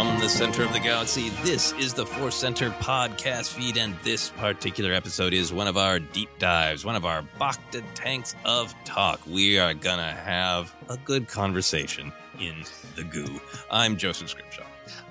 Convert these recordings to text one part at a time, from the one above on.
From the center of the galaxy, this is the Force Center podcast feed, and this particular episode is one of our deep dives, one of our Bacta tanks of talk. We are gonna have a good conversation in the goo. I'm Joseph Scrimshaw.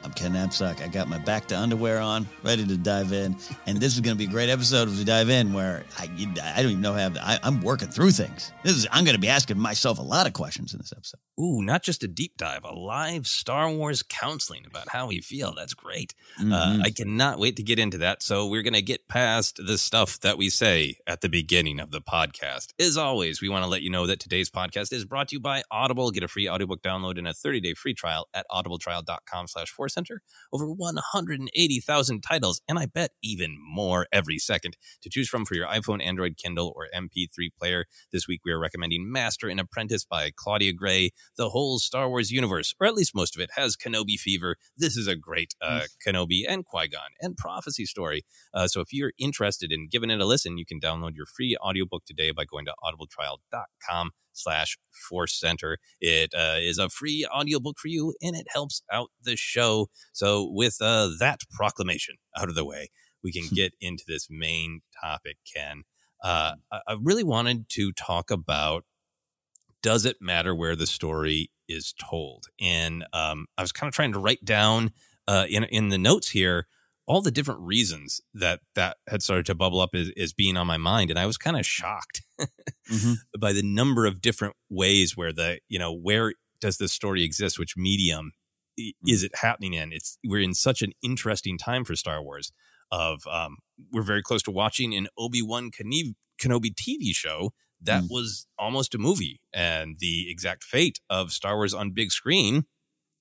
I'm Ken Napzok. I got my Bacta underwear on, ready to dive in. And this is going to be a great episode as we dive in where I, I don't even know how I, I'm working through things. This is I'm going to be asking myself a lot of questions in this episode. Ooh, not just a deep dive, a live Star Wars counseling about how we feel. That's great. Mm-hmm. Uh, I cannot wait to get into that. So we're going to get past the stuff that we say at the beginning of the podcast. As always, we want to let you know that today's podcast is brought to you by Audible. Get a free audiobook download and a 30-day free trial at audibletrial.com slash Force center. Over 180,000 titles, and I bet even more every second to choose from for your iPhone, Android, Kindle, or MP3 player. This week we are recommending Master and Apprentice by Claudia Gray. The whole Star Wars universe, or at least most of it, has Kenobi fever. This is a great uh, Kenobi and Qui Gon and prophecy story. Uh, so if you're interested in giving it a listen, you can download your free audiobook today by going to audibletrial.com slash force center. It uh, is a free audiobook for you and it helps out the show. So with uh, that proclamation out of the way we can get into this main topic ken. Uh, i really wanted to talk about does it matter where the story is told? And um, i was kind of trying to write down uh, in, in the notes here all the different reasons that that had started to bubble up as, as being on my mind and i was kind of shocked mm-hmm. by the number of different ways where the you know where does this story exist which medium mm-hmm. is it happening in it's we're in such an interesting time for star wars of um, we're very close to watching an Obi Wan Kenobi TV show that Mm. was almost a movie, and the exact fate of Star Wars on big screen,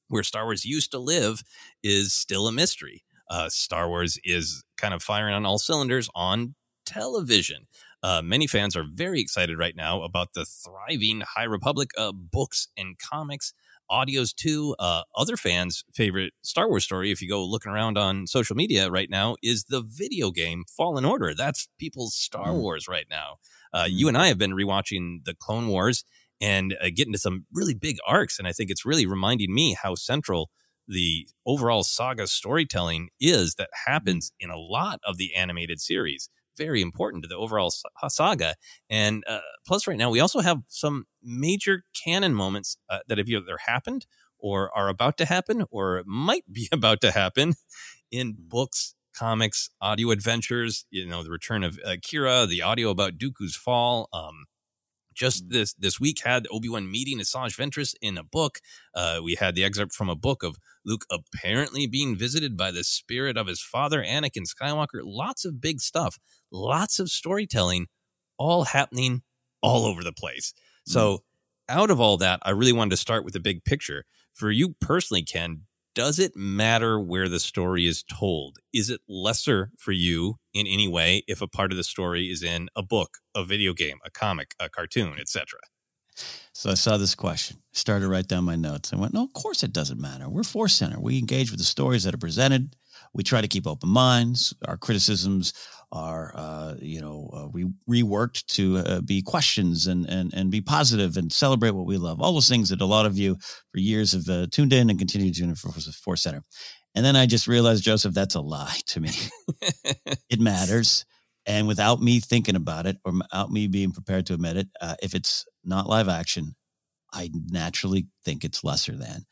where Star Wars used to live, is still a mystery. Uh, Star Wars is kind of firing on all cylinders on television. Uh, many fans are very excited right now about the thriving High Republic uh, books and comics, audios too. Uh, other fans' favorite Star Wars story, if you go looking around on social media right now, is the video game Fallen Order. That's people's Star Wars right now. Uh, you and I have been rewatching the Clone Wars and uh, getting to some really big arcs, and I think it's really reminding me how central the overall saga storytelling is that happens in a lot of the animated series. Very important to the overall saga. And uh, plus, right now, we also have some major canon moments uh, that have either happened or are about to happen or might be about to happen in books, comics, audio adventures. You know, the return of uh, Qi'ra, the audio about Dooku's fall. Um, just this this week had Obi Wan meeting Asajj Ventress in a book. Uh, we had the excerpt from a book of Luke apparently being visited by the spirit of his father, Anakin Skywalker. Lots of big stuff, lots of storytelling, all happening all over the place. Hmm. So, out of all that, I really wanted to start with the big picture. For you personally, Ken, does it matter where the story is told? Is it lesser for you in any way if a part of the story is in a book, a video game, a comic, a cartoon, etc.? So I saw this question, started to write down my notes. I went, no, of course it doesn't matter. We're Force Center. We engage with the stories that are presented. We try to keep open minds. Our criticisms are, uh, you know, uh, we reworked to uh, be questions and, and, and be positive and celebrate what we love. All those things that a lot of you for years have uh, tuned in and continue to tune in for Force Center. And then I just realized, Joseph, that's a lie to me. it matters. And without me thinking about it or without me being prepared to admit it, uh, if it's not live action, I naturally think it's lesser than.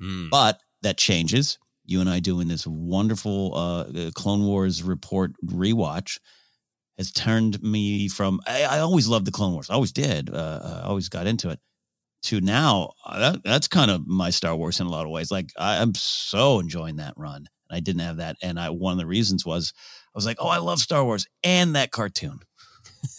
Mm. But that changes. You and I doing this wonderful uh, Clone Wars report rewatch has turned me from I, I always loved the Clone Wars, I always did, uh, I always got into it. To now, uh, that, that's kind of my Star Wars in a lot of ways. Like I, I'm so enjoying that run. I didn't have that, and I one of the reasons was was like, oh, I love Star Wars and that cartoon.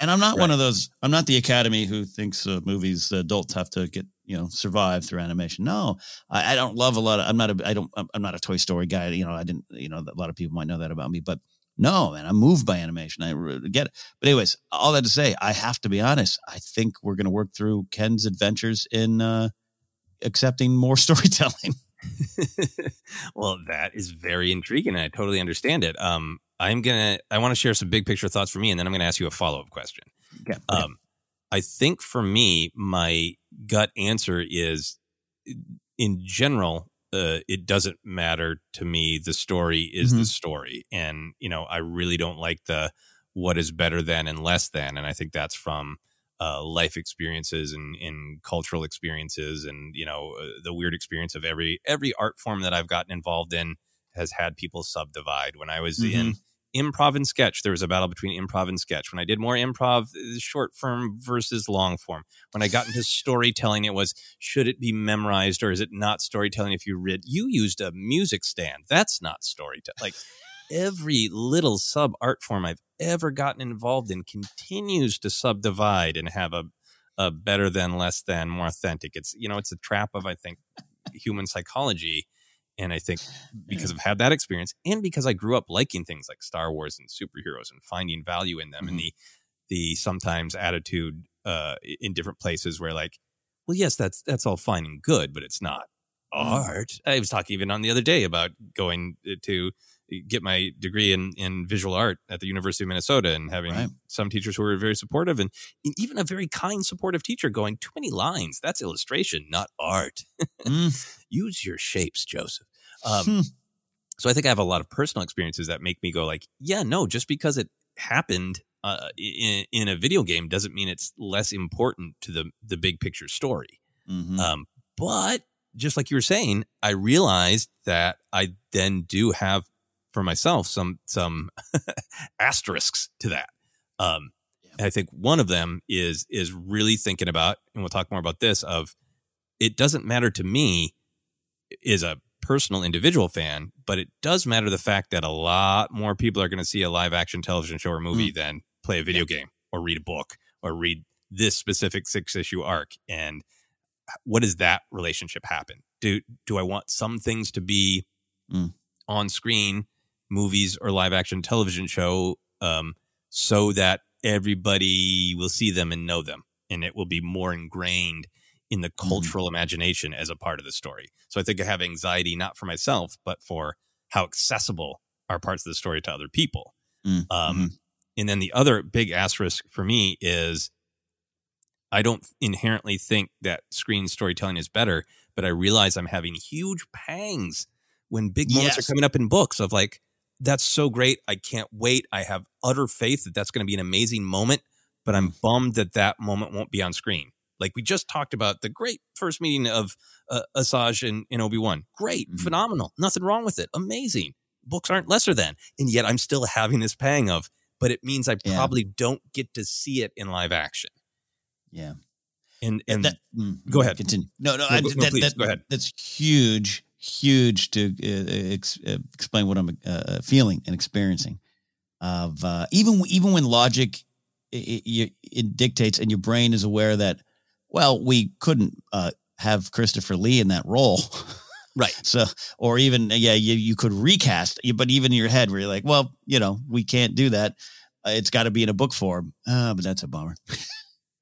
and I'm not one of those. I'm not the Academy who thinks uh, movies adults have to get you know survive through animation. No, I, I don't love a lot of. I'm not a. I don't. I'm I'm not a Toy Story guy. You know, I didn't. You know, a lot of people might know that about me, but no, man, I'm moved by animation. I get it. But anyways, all that to say, I have to be honest. I think we're going to work through Ken's adventures in uh, accepting more storytelling. well, that is very intriguing, and I totally understand it. Um, I'm gonna. I want to share some big picture thoughts for me, and then I'm gonna ask you a follow up question. Okay. Um, I think for me, my gut answer is, in general, uh, it doesn't matter to me. The story is Mhm. the story, and you know, I really don't like the what is better than and less than, and I think that's from uh, life experiences and, and cultural experiences, and you know, uh, the weird experience of every every art form that I've gotten involved in has had people subdivide. When I was in improv and sketch, there was a battle between improv and sketch. When I did more improv, uh, short form versus long form. When I got into storytelling, it was should it be memorized or is it not storytelling if you read? You used a music stand. That's not storytelling. Like every little sub art form I've ever gotten involved in continues to subdivide and have a, a better than, less than, more authentic. It's, you know, it's a trap of, I think, human psychology. And I think because hmm. I've had that experience and because I grew up liking things like Star Wars and superheroes and finding value in them and mm-hmm. the, the sometimes attitude uh, in different places where like, well, yes, that's, that's all fine and good, but it's not mm-hmm. art. I was talking even on the other day about going uh, to get my degree in, in visual art at the University of Minnesota and having Right. some teachers who were very supportive and e- even a very kind, supportive teacher going, too many lines. That's illustration, not art. Use your shapes, Joseph. Um, so I think I have a lot of personal experiences that make me go like, yeah, no, just because it happened uh, in, in a video game doesn't mean it's less important to the, the big picture story. Mhm. Um, but just like you were saying, I realized that I then do have for myself some some asterisks to that. Um, I think one of them is is really thinking about, and we'll talk more about this. Of it doesn't matter to me is a personal individual fan, but it does matter the fact that a lot more people are going to see a live action television show or movie Mm. than play a video game or read a book or read this specific six issue arc. And what does that relationship happen? Do do I want some things to be Mm. on screen, movies or live action television show, um, so that everybody will see them and know them, and it will be more ingrained in the cultural imagination as a part of the story. So I think I have anxiety not for myself, but for how accessible are parts of the story to other people. Mm, Um. And then the other big asterisk for me is I don't inherently think that screen storytelling is better, but I realize I'm having huge pangs when big moments Yes. are coming up in books of like, that's so great. I can't wait. I have utter faith that that's going to be an amazing moment, but I'm bummed that that moment won't be on screen. Like we just talked about the great first meeting of uh, Asajj and, and Obi Wan. Great, Mm-hmm. phenomenal, nothing wrong with it, amazing. Books aren't lesser than, and yet I'm still having this pang of. But it means I Yeah. probably don't get to see it in live action. Yeah. And and That- mm, go ahead. Continue. No, no, No, I, no, that- go ahead. That's huge, huge to uh, ex, uh, explain what I'm uh, feeling and experiencing. Of uh, even even when logic it, it, it dictates and your brain is aware that, well, we couldn't uh, have Christopher Lee in that role. Right. So, or even, yeah, you, you could recast, but even in your head where you're like, well, you know, we can't do that. Uh, it's got to be in a book form. Uh, but that's a bummer.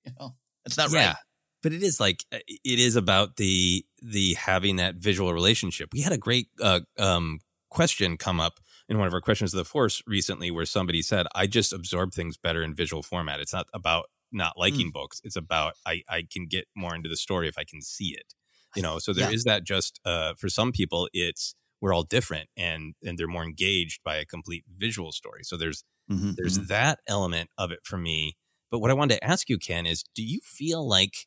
you know, that's not yeah. right. But it is like uh, it is about the the having that visual relationship. We had a great uh, um, question come up in one of our questions of the force recently, where somebody said, "I just absorb things better in visual format. It's not about not liking Mm. books. It's about I I can get more into the story if I can see it. You know. So there is Yeah. that. Just uh, for some people, it's we're all different, and and they're more engaged by a complete visual story. So there's Mhm, there's mhm. that element of it for me. But what I wanted to ask you, Ken, is do you feel like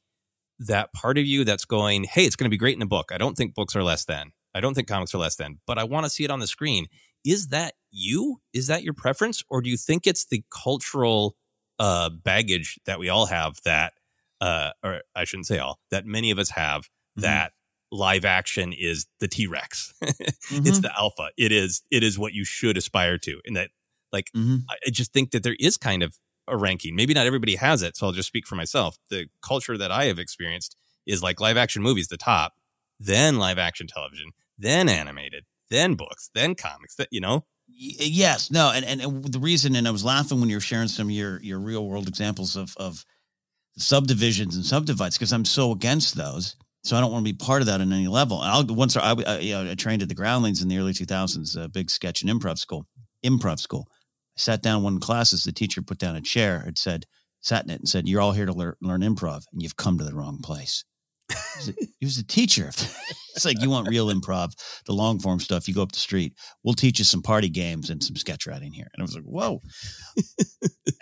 that part of you that's going, hey, it's going to be great in a book? I don't think books are less than. I don't think comics are less than, but I want to see it on the screen. Is that you? Is that your preference? Or do you think it's the cultural uh, baggage that we all have that, uh, or I shouldn't say all, that many of us have that live action is the T Rex? It's Mhm. the alpha. It is, it is what you should aspire to. And that like Mhm. I I just think that there is kind of a ranking. Maybe not everybody has it, so I'll just speak for myself. The culture that I have experienced is like live action movies, the top, then live action television, then animated, then books, then comics. That you know, eh, Yes, no, and, and and the reason, and I was laughing when you were sharing some of your your real world examples of of subdivisions and subdivides because I'm so against those. So I don't want to be part of that on any level. And I'll once I, I, you know, I trained at the Groundlings in the early 2000s, a big sketch and improv school. Improv school. I sat down one classes. The teacher put down a chair and said, sat in it and said, "You're all here to learn, learn improv, and you've come to the wrong place." He was a, teacher. it's like you want real improv, the long form stuff. You go up the street. We'll teach you some party games and some sketch writing here. And I was like, whoa,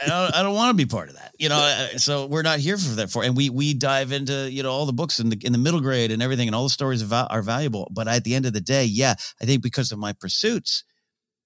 I don't, I don't want to be part of that. You know, so we're not here for that. For and we we dive into you know all the books in the in the middle grade and everything, and all the stories are, are valuable. But at the end of the day, yeah, I think because of my pursuits,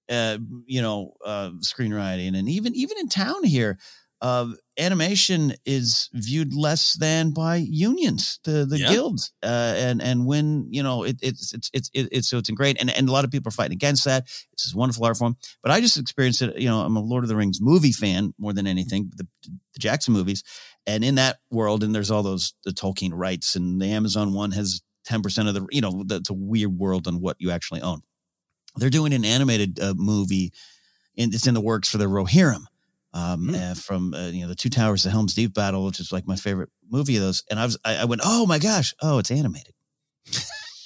uh, you know, uh, screenwriting, and even even in town here, uh, animation is viewed less than by unions, the the Yeah. guilds, uh, and and when you know it, it's it's it's it, it's so it's great, and and a lot of people are fighting against that. It's this wonderful art form, but I just experienced it. You know, I'm a Lord of the Rings movie fan more than anything, the, the Jackson movies, and in that world, and there's all those the Tolkien rights, and the Amazon one has ten percent of the you know that's a weird world on what you actually own. They're doing an animated uh, movie, and it's in the works for the Rohirrim um, uh, from uh, you know the Two Towers, the Helm's Deep battle, which is like my favorite movie of those. And I was I, I went, oh my gosh, oh it's animated.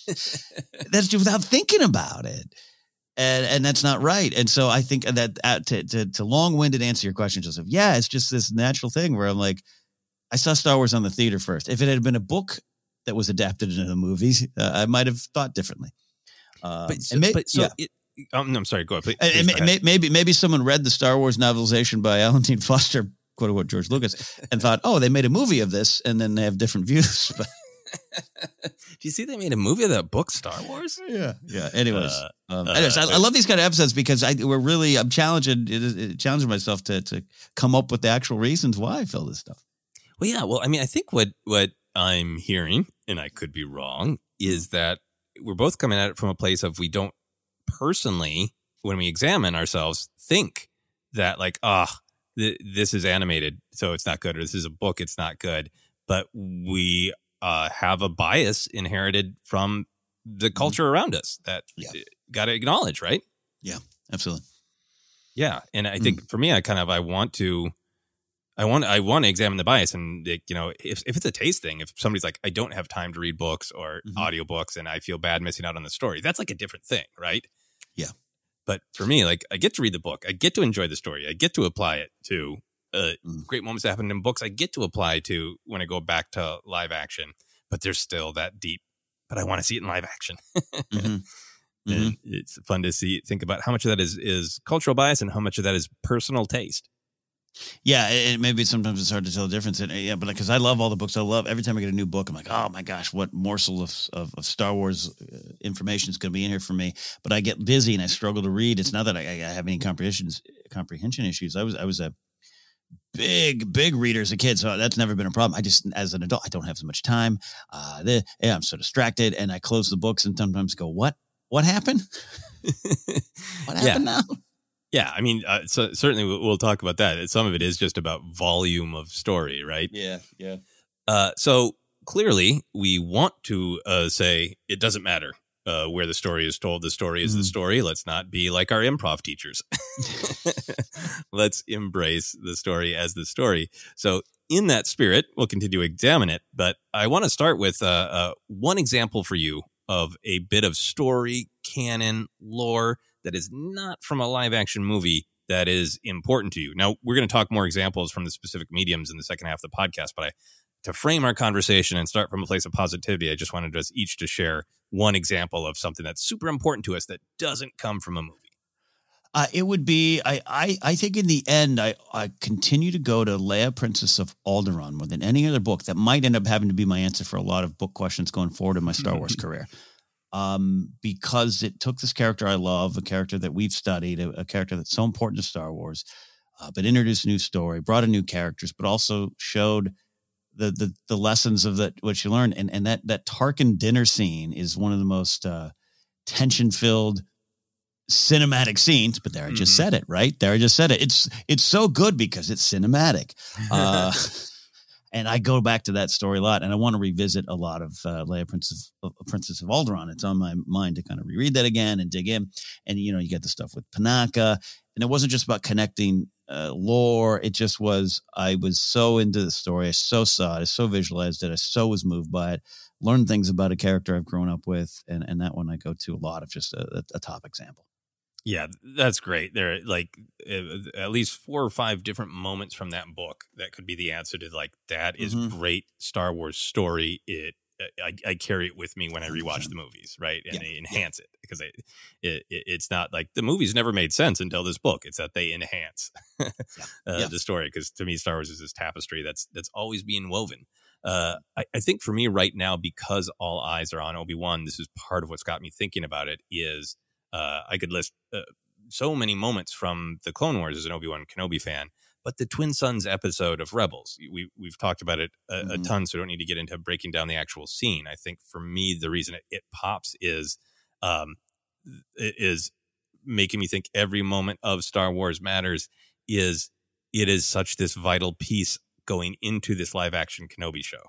that's just without thinking about it, and and that's not right. And so I think that uh, to to, to long winded answer your question, Joseph. Yeah, it's just this natural thing where I'm like, I saw Star Wars on the theater first. If it had been a book that was adapted into the movies, uh, I might have thought differently. Um, but so, may- but so yeah. it, um, no, I'm sorry. Go ahead. Please, And- please go ahead. maybe maybe someone read the Star Wars novelization by Alan Dean Foster, quote unquote George Lucas, and thought, oh, they made a movie of this, and then they have different views. But Do you see they made a movie of that book, Star Wars? yeah, yeah. Anyways, Uh, um, uh, anyways, I, I love these kind of episodes because I we're really I'm challenging it is- it- challenging myself to to come up with the actual reasons why I feel this stuff. Well, yeah. Well, I mean, I think what what I'm hearing, and I could be wrong, is that we're both coming at it from a place of we don't personally, when we examine ourselves, think that like, ah, th- this is animated, so it's not good, or this is a book, it's not good. But we uh, have a bias inherited from the culture around us that Yeah. got to acknowledge, right? Yeah, absolutely. Yeah, and I think for me, I kind of I want to, I want I want to examine the bias, and like, you know, if if it's a taste thing, if somebody's like, I don't have time to read books or Mhm. audiobooks, and I feel bad missing out on the story, that's like a different thing, right? Yeah. But for me, like I get to read the book, I get to enjoy the story, I get to apply it to uh, Mm. great moments that happen in books, I get to apply to when I go back to live action. But there's still that deep. But I want to see it in live action. Mhm. And it's fun to see think about how much of that is is cultural bias and how much of that is personal taste. Yeah, and maybe sometimes it's hard to tell the difference. And, uh, yeah, but because I love all the books, I love every time I get a new book, I'm like, oh my gosh, what morsel of of, of Star Wars uh, information is going to be in here for me. But I get busy and I struggle to read. It's not that I, I have any comprehensions comprehension issues. I was I was a big big reader as a kid, so that's never been a problem. I just as an adult, I don't have so much time. Uh, the, yeah, I'm so distracted, and I close the books and sometimes go, what what happened? what Yeah. happened now? Yeah, I mean, uh, so certainly we'll, we'll talk about that. Some of it is just about volume of story, right? Yeah, yeah. Uh, so clearly, we want to uh, say it doesn't matter uh, where the story is told. The story is the Mhm. story. Let's not be like our improv teachers. Let's embrace the story as the story. So, in that spirit, we'll continue to examine it. But I want to start with uh, uh, one example for you of a bit of story, canon, lore that is not from a live action movie that is important to you. Now, we're going to talk more examples from the specific mediums in the second half of the podcast, but I to frame our conversation and start from a place of positivity, I just wanted us each to share one example of something that's super important to us that doesn't come from a movie. Uh, it would be I, I I think in the end I I continue to go to Leia Princess of Alderaan more than any other book that might end up having to be my answer for a lot of book questions going forward in my Star Wars career. Um, because it took this character I love, a character that we've studied, a, a character that's so important to Star Wars, uh, but introduced a new story, brought in new characters, but also showed the the the lessons of that what you learned. And and that that Tarkin dinner scene is one of the most uh, tension filled cinematic scenes. But there, I just Mhm. said it right there. I just said it. It's it's so good because it's cinematic. Uh, and I go back to that story a lot, and I want to revisit a lot of uh, Leia, Princess of, Princess of Alderaan. It's on my mind to kind of reread that again and dig in. And you know, you get the stuff with Panaka, and it wasn't just about connecting uh, lore. It just was. I was so into the story. I so saw it. I so visualized it. I so was moved by it. Learned things about a character I've grown up with, and and that one I go to a lot of just a, a top example. Yeah, that's great. There are like uh, at least four or five different moments from that book that could be the answer to like that is Mhm. great Star Wars story. It I, I carry it with me when I rewatch the movies, right, and Yeah, they enhance it because it, it it's not like the movies never made sense until this book. It's that they enhance uh, Yeah. the story because to me, Star Wars is this tapestry that's that's always being woven. Uh, I, I think for me right now, because all eyes are on Obi Wan, this is part of what's got me thinking about it. Is uh, I could list uh, so many moments from the Clone Wars as an Obi Wan Kenobi fan, but the Twin Suns episode of Rebels, we we've talked about it a, a Mhm. ton, so I don't need to get into breaking down the actual scene. I think for me, the reason it, it pops is um, it is making me think every moment of Star Wars matters. Is it is such this vital piece going into this live action Kenobi show.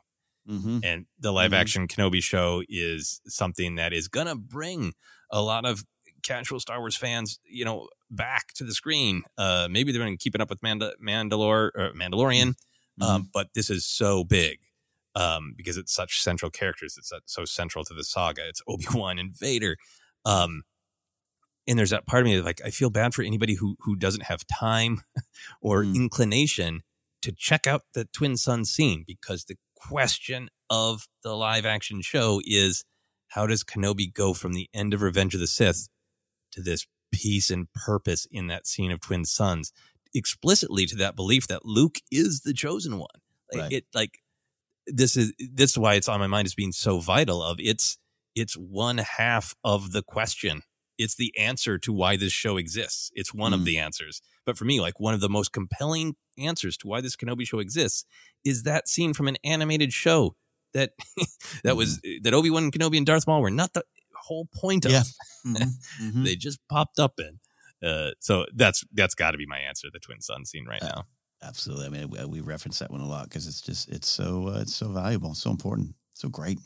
Mm-hmm. And the live Mhm. action Kenobi show is something that is going to bring a lot of casual Star Wars fans, you know, back to the screen. Uh, maybe they've been keeping up with Manda- Mandalore or Mandalorian, um, but this is so big um, because it's such central characters. It's so- so central to the saga. It's Obi Wan and Vader. Um, and there's that part of me that, like I feel bad for anybody who who doesn't have time or inclination to check out the twin sun scene because the question of the live action show is how does Kenobi go from the end of Revenge of the Sith to this peace and purpose in that scene of twin suns explicitly to that belief that Luke is the chosen one like Right. it like this is this is why it's on my mind as being so vital of it's it's one half of the question it's the answer to why this show exists it's one of Mm. the answers but for me like one of the most compelling answers to why this kenobi show exists is that scene from an animated show that that was Mm. that obi-wan kenobi and darth maul were not the whole point of. Yeah. Mhm, mhm. they just popped up in. Uh, so that's that's got to be my answer. The twin sun scene right now. Absolutely. I mean, we, we reference that one a lot because it's just it's so uh, it's so valuable, so important, so great.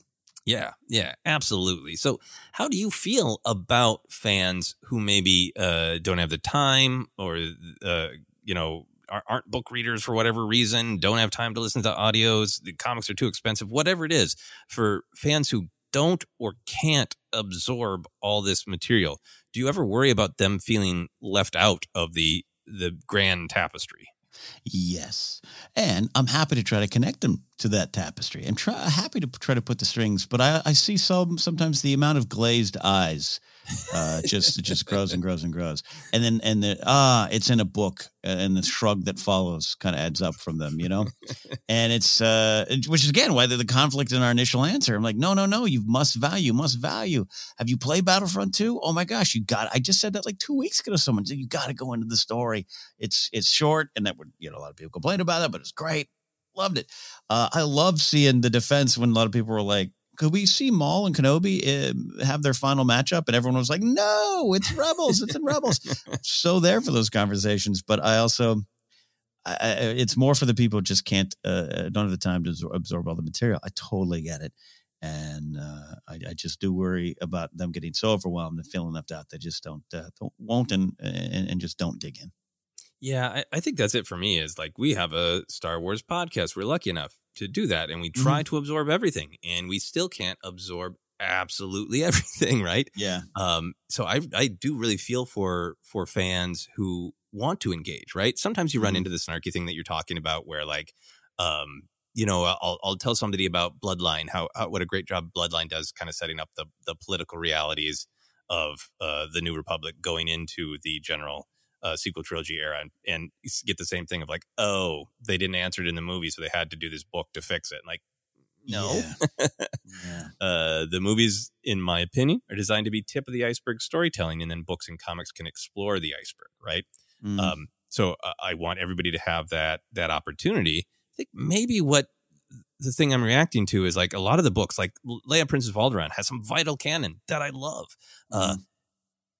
Yeah, yeah, absolutely. So, how do you feel about fans who maybe uh, don't have the time or, uh, you know, aren't book readers for whatever reason, don't have time to listen to audios, the comics are too expensive, whatever it is, for fans who don't or can't absorb all this material? Do you ever worry about them feeling left out of the the grand tapestry? Yes, and I'm happy to try to connect them to that tapestry, and try happy to try to put the strings. But I, I see some sometimes the amount of glazed eyes uh, just just grows and grows and grows, and then and the ah, it's in a book, and the shrug that follows kind of adds up from them, you know, and it's uh, which is again why the, the conflict in our initial answer. I'm like, no, no, no, you must value, must value. Have you played Battlefront 2? Oh my gosh, you got. I just said that like two weeks ago to someone. You got to go into the story. It's it's short, and that would you know a lot of people complain about it, but it's great. Loved it. Uh, I love seeing the defense when a lot of people were like, could we see Maul and Kenobi uh, have their final matchup? And everyone was like, no, it's Rebels. It's in Rebels. so there for those conversations. But I also, I, it's more for the people who just can't, uh, don't have the time to absorb all the material. I totally get it. And uh, I, I just do worry about them getting so overwhelmed and feeling left out. They just don't, uh, don't won't, and, and, and just don't dig in. Yeah, I, I think that's it for me. Is like we have a Star Wars podcast. We're lucky enough to do that, and we try to absorb everything, and we still can't absorb absolutely everything, right? Yeah. Um. So I I do really feel for for fans who want to engage, right? Sometimes you run Mhm. into the snarky thing that you're talking about, where like, um, you know, I'll I'll tell somebody about Bloodline, how, how what a great job Bloodline does, kind of setting up the the political realities of uh, the New Republic going into the general uh, sequel trilogy era, and, and get the same thing of like, oh, they didn't answer it in the movie, so they had to do this book to fix it. Like, no, Yeah. uh, the movies, in my opinion, are designed to be tip of the iceberg storytelling, and then books and comics can explore the iceberg, right? Mm. Um, so uh, I want everybody to have that that opportunity. I think maybe what the thing I'm reacting to is like a lot of the books, like Leia Princess of Alderaan, has some vital canon that I love, uh,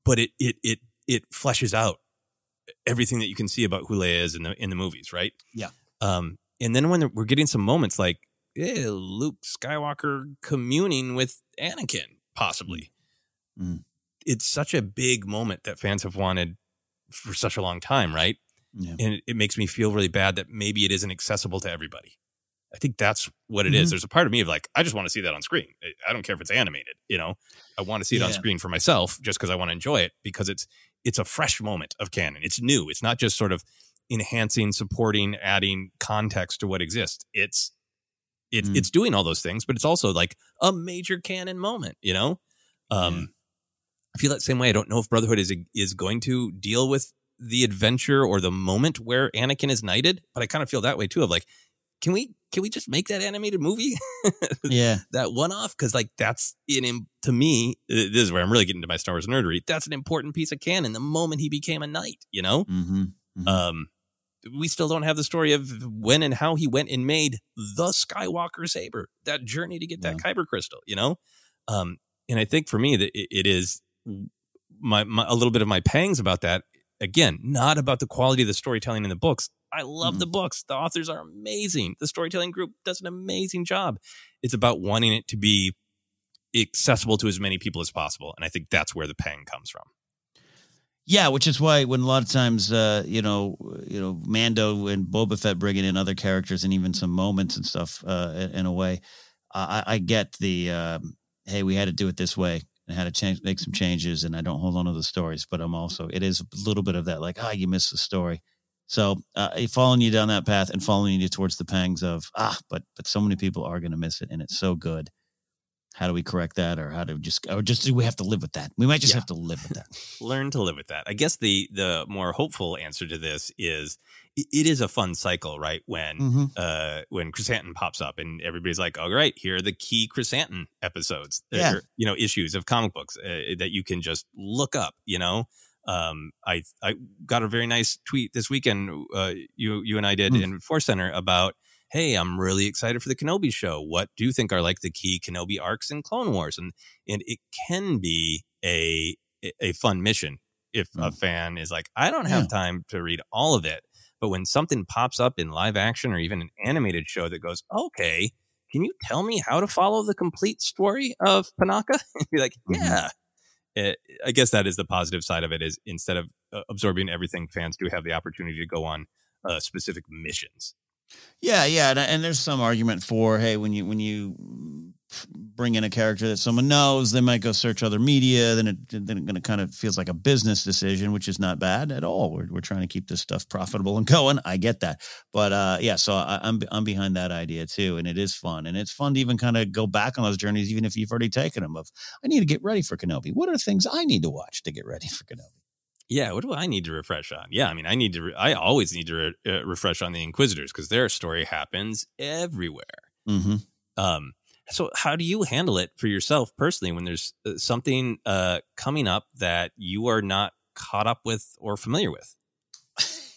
but it it it it fleshes out everything that you can see about who Leia is in the in the movies, right? Yeah. Um, and then when we're getting some moments like eh, Luke Skywalker communing with Anakin, possibly, Mm. it's such a big moment that fans have wanted for such a long time, right? Yeah. And it, makes me feel really bad that maybe it isn't accessible to everybody. I think that's what it is. Mhm. There's a part of me of like, I just want to see that on screen. I- I don't care if it's animated, you know. I want to see it on screen for myself just because I want to enjoy it because it's it's a fresh moment of canon. It's new. It's not just sort of enhancing, supporting, adding context to what exists. It's it's Mm. it's doing all those things, but it's also like a major canon moment, you know? Um I feel that same way. I don't know if Brotherhood is is going to deal with the adventure or the moment where Anakin is knighted, but I kind of feel that way too. Of like, can we can we just make that animated movie? Yeah. that one off because like that's in im- to me. This is where I'm really getting to my Star Wars nerdery. That's an important piece of canon. The moment he became a knight, you know. Mm-hmm. Um, we still don't have the story of when and how he went and made the Skywalker saber. That journey to get that kyber crystal, you know. Um, and I think for me that it, it is my, my a little bit of my pangs about that. Again, not about the quality of the storytelling in the books. I love the books. The authors are amazing. The storytelling group does an amazing job. It's about wanting it to be accessible to as many people as possible, and I think that's where the pang comes from. Yeah, which is why when a lot of times, uh, you know, you know, Mando and Boba Fett bringing in other characters and even some moments and stuff, uh, in, a way, I, I get the, um, hey, we had to do it this way and had to change, make some changes, and I don't hold on to the stories, but I'm also, it is a little bit of that, like, ah, you missed the story. So, uh, following you down that path and following you towards the pangs of, ah, but but so many people are going to miss it, and it's so good. How do we correct that, or how do we just, or just do we have to live with that? We might just Yeah. have to live with that. learn to live with that. I guess the the more hopeful answer to this is it is a fun cycle, right? When Mhm. uh when Krrsantan pops up and everybody's like, "All right, here are the key Krrsantan episodes, Yeah. or, you know, issues of comic books uh, that you can just look up." You know, um, I I got a very nice tweet this weekend. Uh, you you and I did Mm. in Force Center about hey, I'm really excited for the Kenobi show. What do you think are like the key Kenobi arcs in Clone Wars? And and it can be a a fun mission if a Mm. fan is like, I don't have Yeah. time to read all of it. But when something pops up in live action or even an animated show that goes, okay, can you tell me how to follow the complete story of Panaka? You're like, Mm-hmm. yeah. It, I guess that is the positive side of it is instead of uh, absorbing everything, fans do have the opportunity to go on uh, specific missions. Yeah, yeah, and, and there's some argument for hey, when you when you bring in a character that someone knows, they might go search other media. Then it then it, kind of feels like a business decision, which is not bad at all. We're we're trying to keep this stuff profitable and going. I get that, but uh, yeah, so I, I'm I'm behind that idea too, and it is fun, and it's fun to even kind of go back on those journeys, even if you've already taken them. Of I need to get ready for Kenobi. What are things I need to watch to get ready for Kenobi? Yeah, what do I need to refresh on? Yeah, I mean, I need to. Re- I always need to re- uh, refresh on the Inquisitors because their story happens everywhere. Mm-hmm. Um, so how do you handle it for yourself personally when there's uh, something uh, coming up that you are not caught up with or familiar with?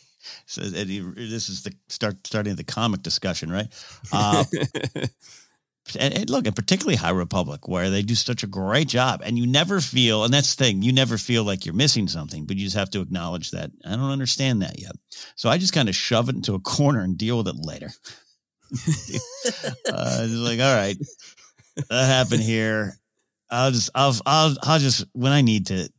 So Eddie, this is the start starting the comic discussion, right? Uh, and, and look, and particularly High Republic, where they do such a great job, and you never feel, and that's the thing, you never feel like you're missing something, but you just have to acknowledge that I don't understand that yet. So I just kind of shove it into a corner and deal with it later. uh, just like, all right, that happened here. I'll just, I'll, I'll, I'll just when I need to,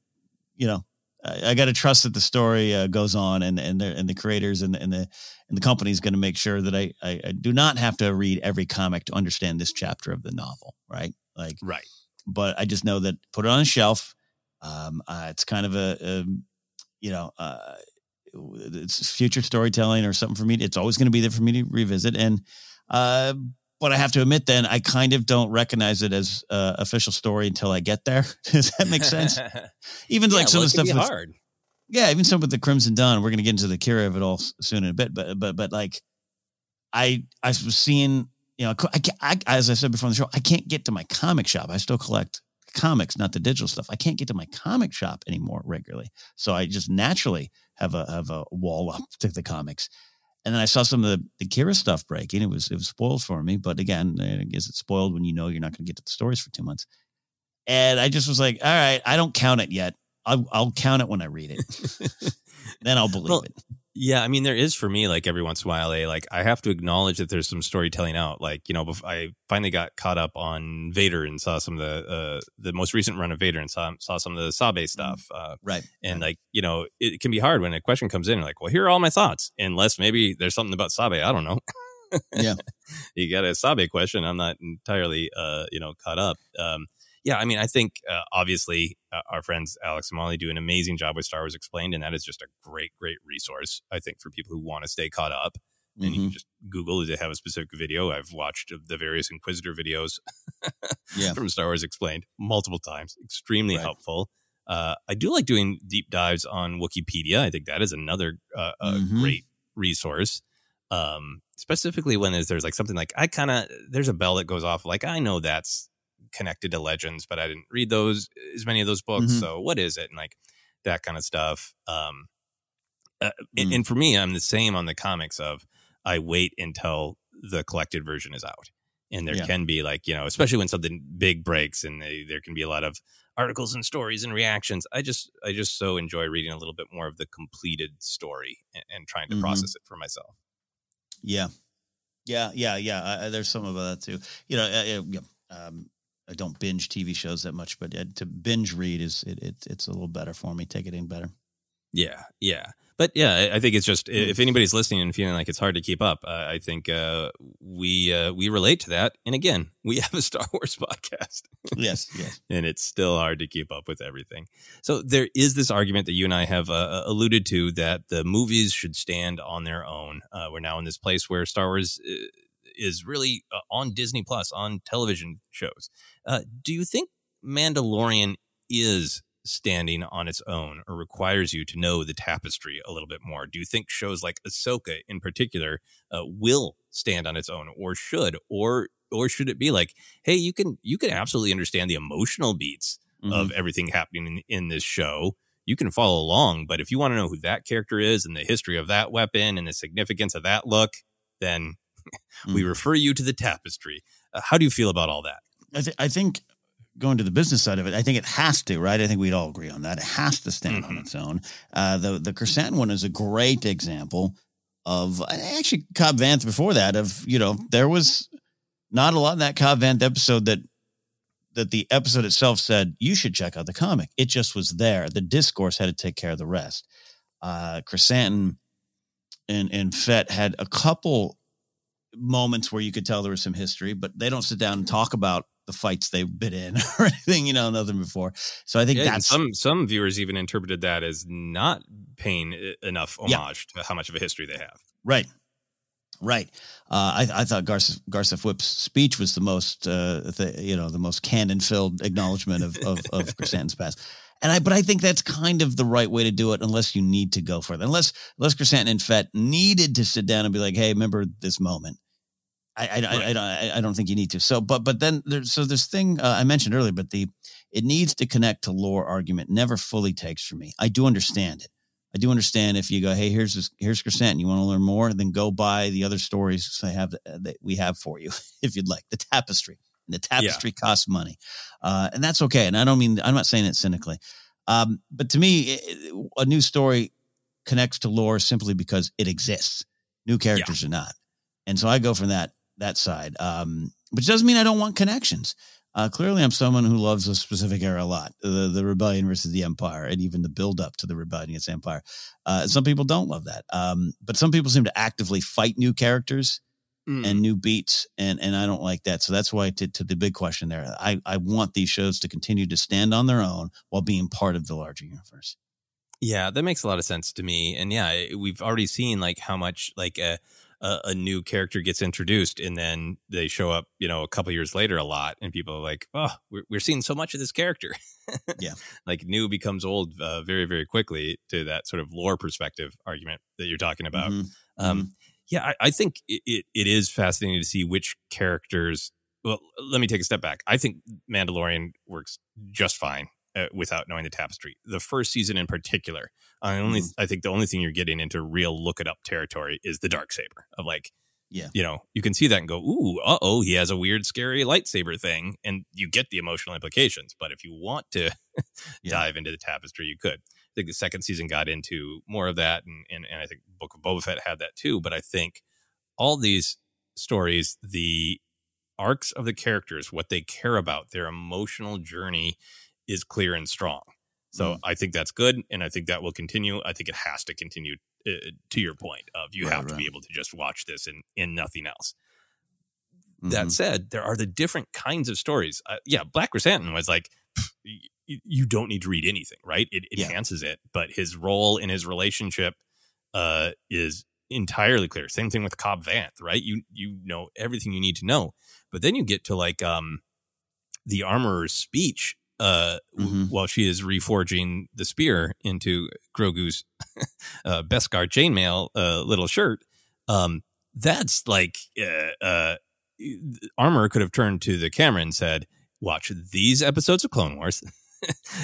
you know, I, I got to trust that the story uh, goes on, and and the and the creators and the, and the and the company is going to make sure that I, I I do not have to read every comic to understand this chapter of the novel, right? Like, right. But I just know that put it on a shelf. Um, uh, it's kind of a, a you know, uh, it's future storytelling or something for me. It's always going to be there for me to revisit, and uh, but I have to admit, then I kind of don't recognize it as uh, official story until I get there. Does that make sense? Even Yeah, like some well, of the stuff with- hard. yeah, even some with the Crimson Dawn. We're going to get into the Qi'ra of it all soon in a bit, but but but like, I I was seeing, you know, I, I as I said before on the show, I can't get to my comic shop. I still collect comics, not the digital stuff. I can't get to my comic shop anymore regularly, so I just naturally have a have a wall up to the comics. And then I saw some of the, the Qi'ra stuff breaking. It was it was spoiled for me, but again, I guess it's spoiled when you know you're not going to get to the stories for two months. And I just was like, all right, I don't count it yet. I'll, I'll count it when I read it. then I'll believe Well, it. Yeah, I mean, there is for me like every once in a while, a like I have to acknowledge that there's some storytelling out. Like you know, I finally got caught up on Vader and saw some of the uh, the most recent run of Vader and saw saw some of the Sabe stuff. Uh, right, and like you know, it can be hard when a question comes in. You're like, well, here are all my thoughts, unless maybe there's something about Sabe. I don't know. Yeah. you got a Sabe question. I'm not entirely, uh, you know, caught up. Um, yeah, I mean, I think uh, obviously uh, our friends Alex and Molly do an amazing job with Star Wars Explained, and that is just a great, great resource. I think for people who want to stay caught up, and you can just Google they have a specific video. I've watched the various Inquisitor videos Yeah. from Star Wars Explained multiple times. Extremely helpful. Uh, I do like doing deep dives on Wikipedia. I think that is another uh, a Mhm. great resource. Um, specifically when there's, there's like something like I kind of there's a bell that goes off like I know that's connected to legends, but I didn't read those as many of those books. Mhm. So what is it? And like that kind of stuff. Um, uh, Mm. and, and for me, I'm the same on the comics of I wait until the collected version is out. And there Yeah. can be like, you know, especially when something big breaks and they, there can be a lot of articles and stories and reactions. I just, I just so enjoy reading a little bit more of the completed story and, and trying to Mhm. process it for myself. Yeah. Yeah. Yeah. Yeah. Uh, there's some of that too. You know, uh, uh, yeah. Um, I don't binge TV shows that much, but uh, to binge read is it, it it's a little better for me. Take it in better. Yeah, yeah, but yeah, I- think it's just Hmm. if anybody's listening and feeling like it's hard to keep up, uh, I think uh, we uh, we relate to that. And again, we have a Star Wars podcast. Yes, yes. and it's still hard to keep up with everything. So there is this argument that you and I have uh, alluded to that the movies should stand on their own. Uh, we're now in this place where Star Wars uh, is really uh, on Disney Plus on television shows. Uh, do you think Mandalorian is standing on its own or requires you to know the tapestry a little bit more? Do you think shows like Ahsoka in particular uh, will stand on its own or should or or should it be like, hey, you can you can absolutely understand the emotional beats of everything happening in, in this show. You can follow along, but if you want to know who that character is and the history of that weapon and the significance of that look, then we refer you to the tapestry. Uh, how do you feel about all that? I, th- I think going to the business side of it, I think it has to, right? I think we'd all agree on that. It has to stand Mm-hmm. on its own. Uh, the the Krrsantan one is a great example of actually Cobb Vanth before that of you know there was not a lot in that Cobb Vanth episode that that the episode itself said you should check out the comic. It just was there. The discourse had to take care of the rest. Uh, Krrsantan and and Fett had a couple moments where you could tell there was some history, but they don't sit down and talk about the fights they've been in or anything, you know, nothing before. So I think Yeah, that's some some viewers even interpreted that as not paying enough Yeah. homage to how much of a history they have. right. Right. Uh, I, I thought Garth, Garsa Fwip's speech was the most, uh, the, you know, the most canon filled acknowledgement of, of, of Chris Krrsantan's past. And I, but I think that's kind of the right way to do it, unless you need to go further. Unless, unless Krrsantan and Fett needed to sit down and be like, "Hey, remember this moment." I, I, I, I, don't, I- I don't think you need to. So, but, but then there's so this thing uh, I mentioned earlier, but the it needs to connect to lore argument. Never fully takes for me. I do understand it. I do understand if you go, hey, here's this, here's Krrsantan. You want to learn more? Then go buy the other stories I have uh, that we have for you, if you'd like. The tapestry. The tapestry costs money, uh, and that's okay. And I don't mean I'm not saying it cynically, um, but to me, it, a new story connects to lore simply because it exists. New characters are not, and so I go from that that side. Um, which doesn't mean I don't want connections. Uh, clearly, I'm someone who loves a specific era a lot the, the rebellion versus the empire, and even the build up to the rebellion against empire. Uh, some people don't love that, um, but some people seem to actively fight new characters and new beats, and and I don't like that. So that's why to, to the big question there, I I want these shows to continue to stand on their own while being part of the larger universe. Yeah, that makes a lot of sense to me. And yeah, we've already seen like how much like a a, a new character gets introduced and then they show up, you know, a couple years later a lot, and people are like, "Oh, we're, we're seeing so much of this character." Yeah. like new becomes old uh, very very quickly to that sort of lore perspective argument that you're talking about. Mhm. Um, yeah, I, I think it, it, it is fascinating to see which characters. Well, let me take a step back. I think Mandalorian works just fine uh, without knowing the tapestry. The first season in particular, I only I think the only thing you're getting into real look it up territory is the dark saber of like Yeah. you know you can see that and go ooh uh oh he has a weird scary lightsaber thing and you get the emotional implications. But if you want to dive into the tapestry, you could. I think the second season got into more of that, and, and and I think Book of Boba Fett had that too. But I think all these stories, the arcs of the characters, what they care about, their emotional journey is clear and strong. So Mm. I think that's good, and I think that will continue. I think it has to continue. Uh, to your point of you Right, have to be able to just watch this and and nothing else. Mhm. That said, there are the different kinds of stories. Uh, yeah, Black Krrsantan was like, pff, y- y- you don't need to read anything, right? It Yeah. enhances it, but his role in his relationship uh, is entirely clear. Same thing with Cobb Vanth, right? You you know everything you need to know, but then you get to like um, the armorer's speech uh, w- Mhm. while she is reforging the spear into Grogu's uh, Beskar chainmail uh, little shirt. Um, that's like uh, uh, Armor could have turned to the camera and said, "Watch these episodes of Clone Wars."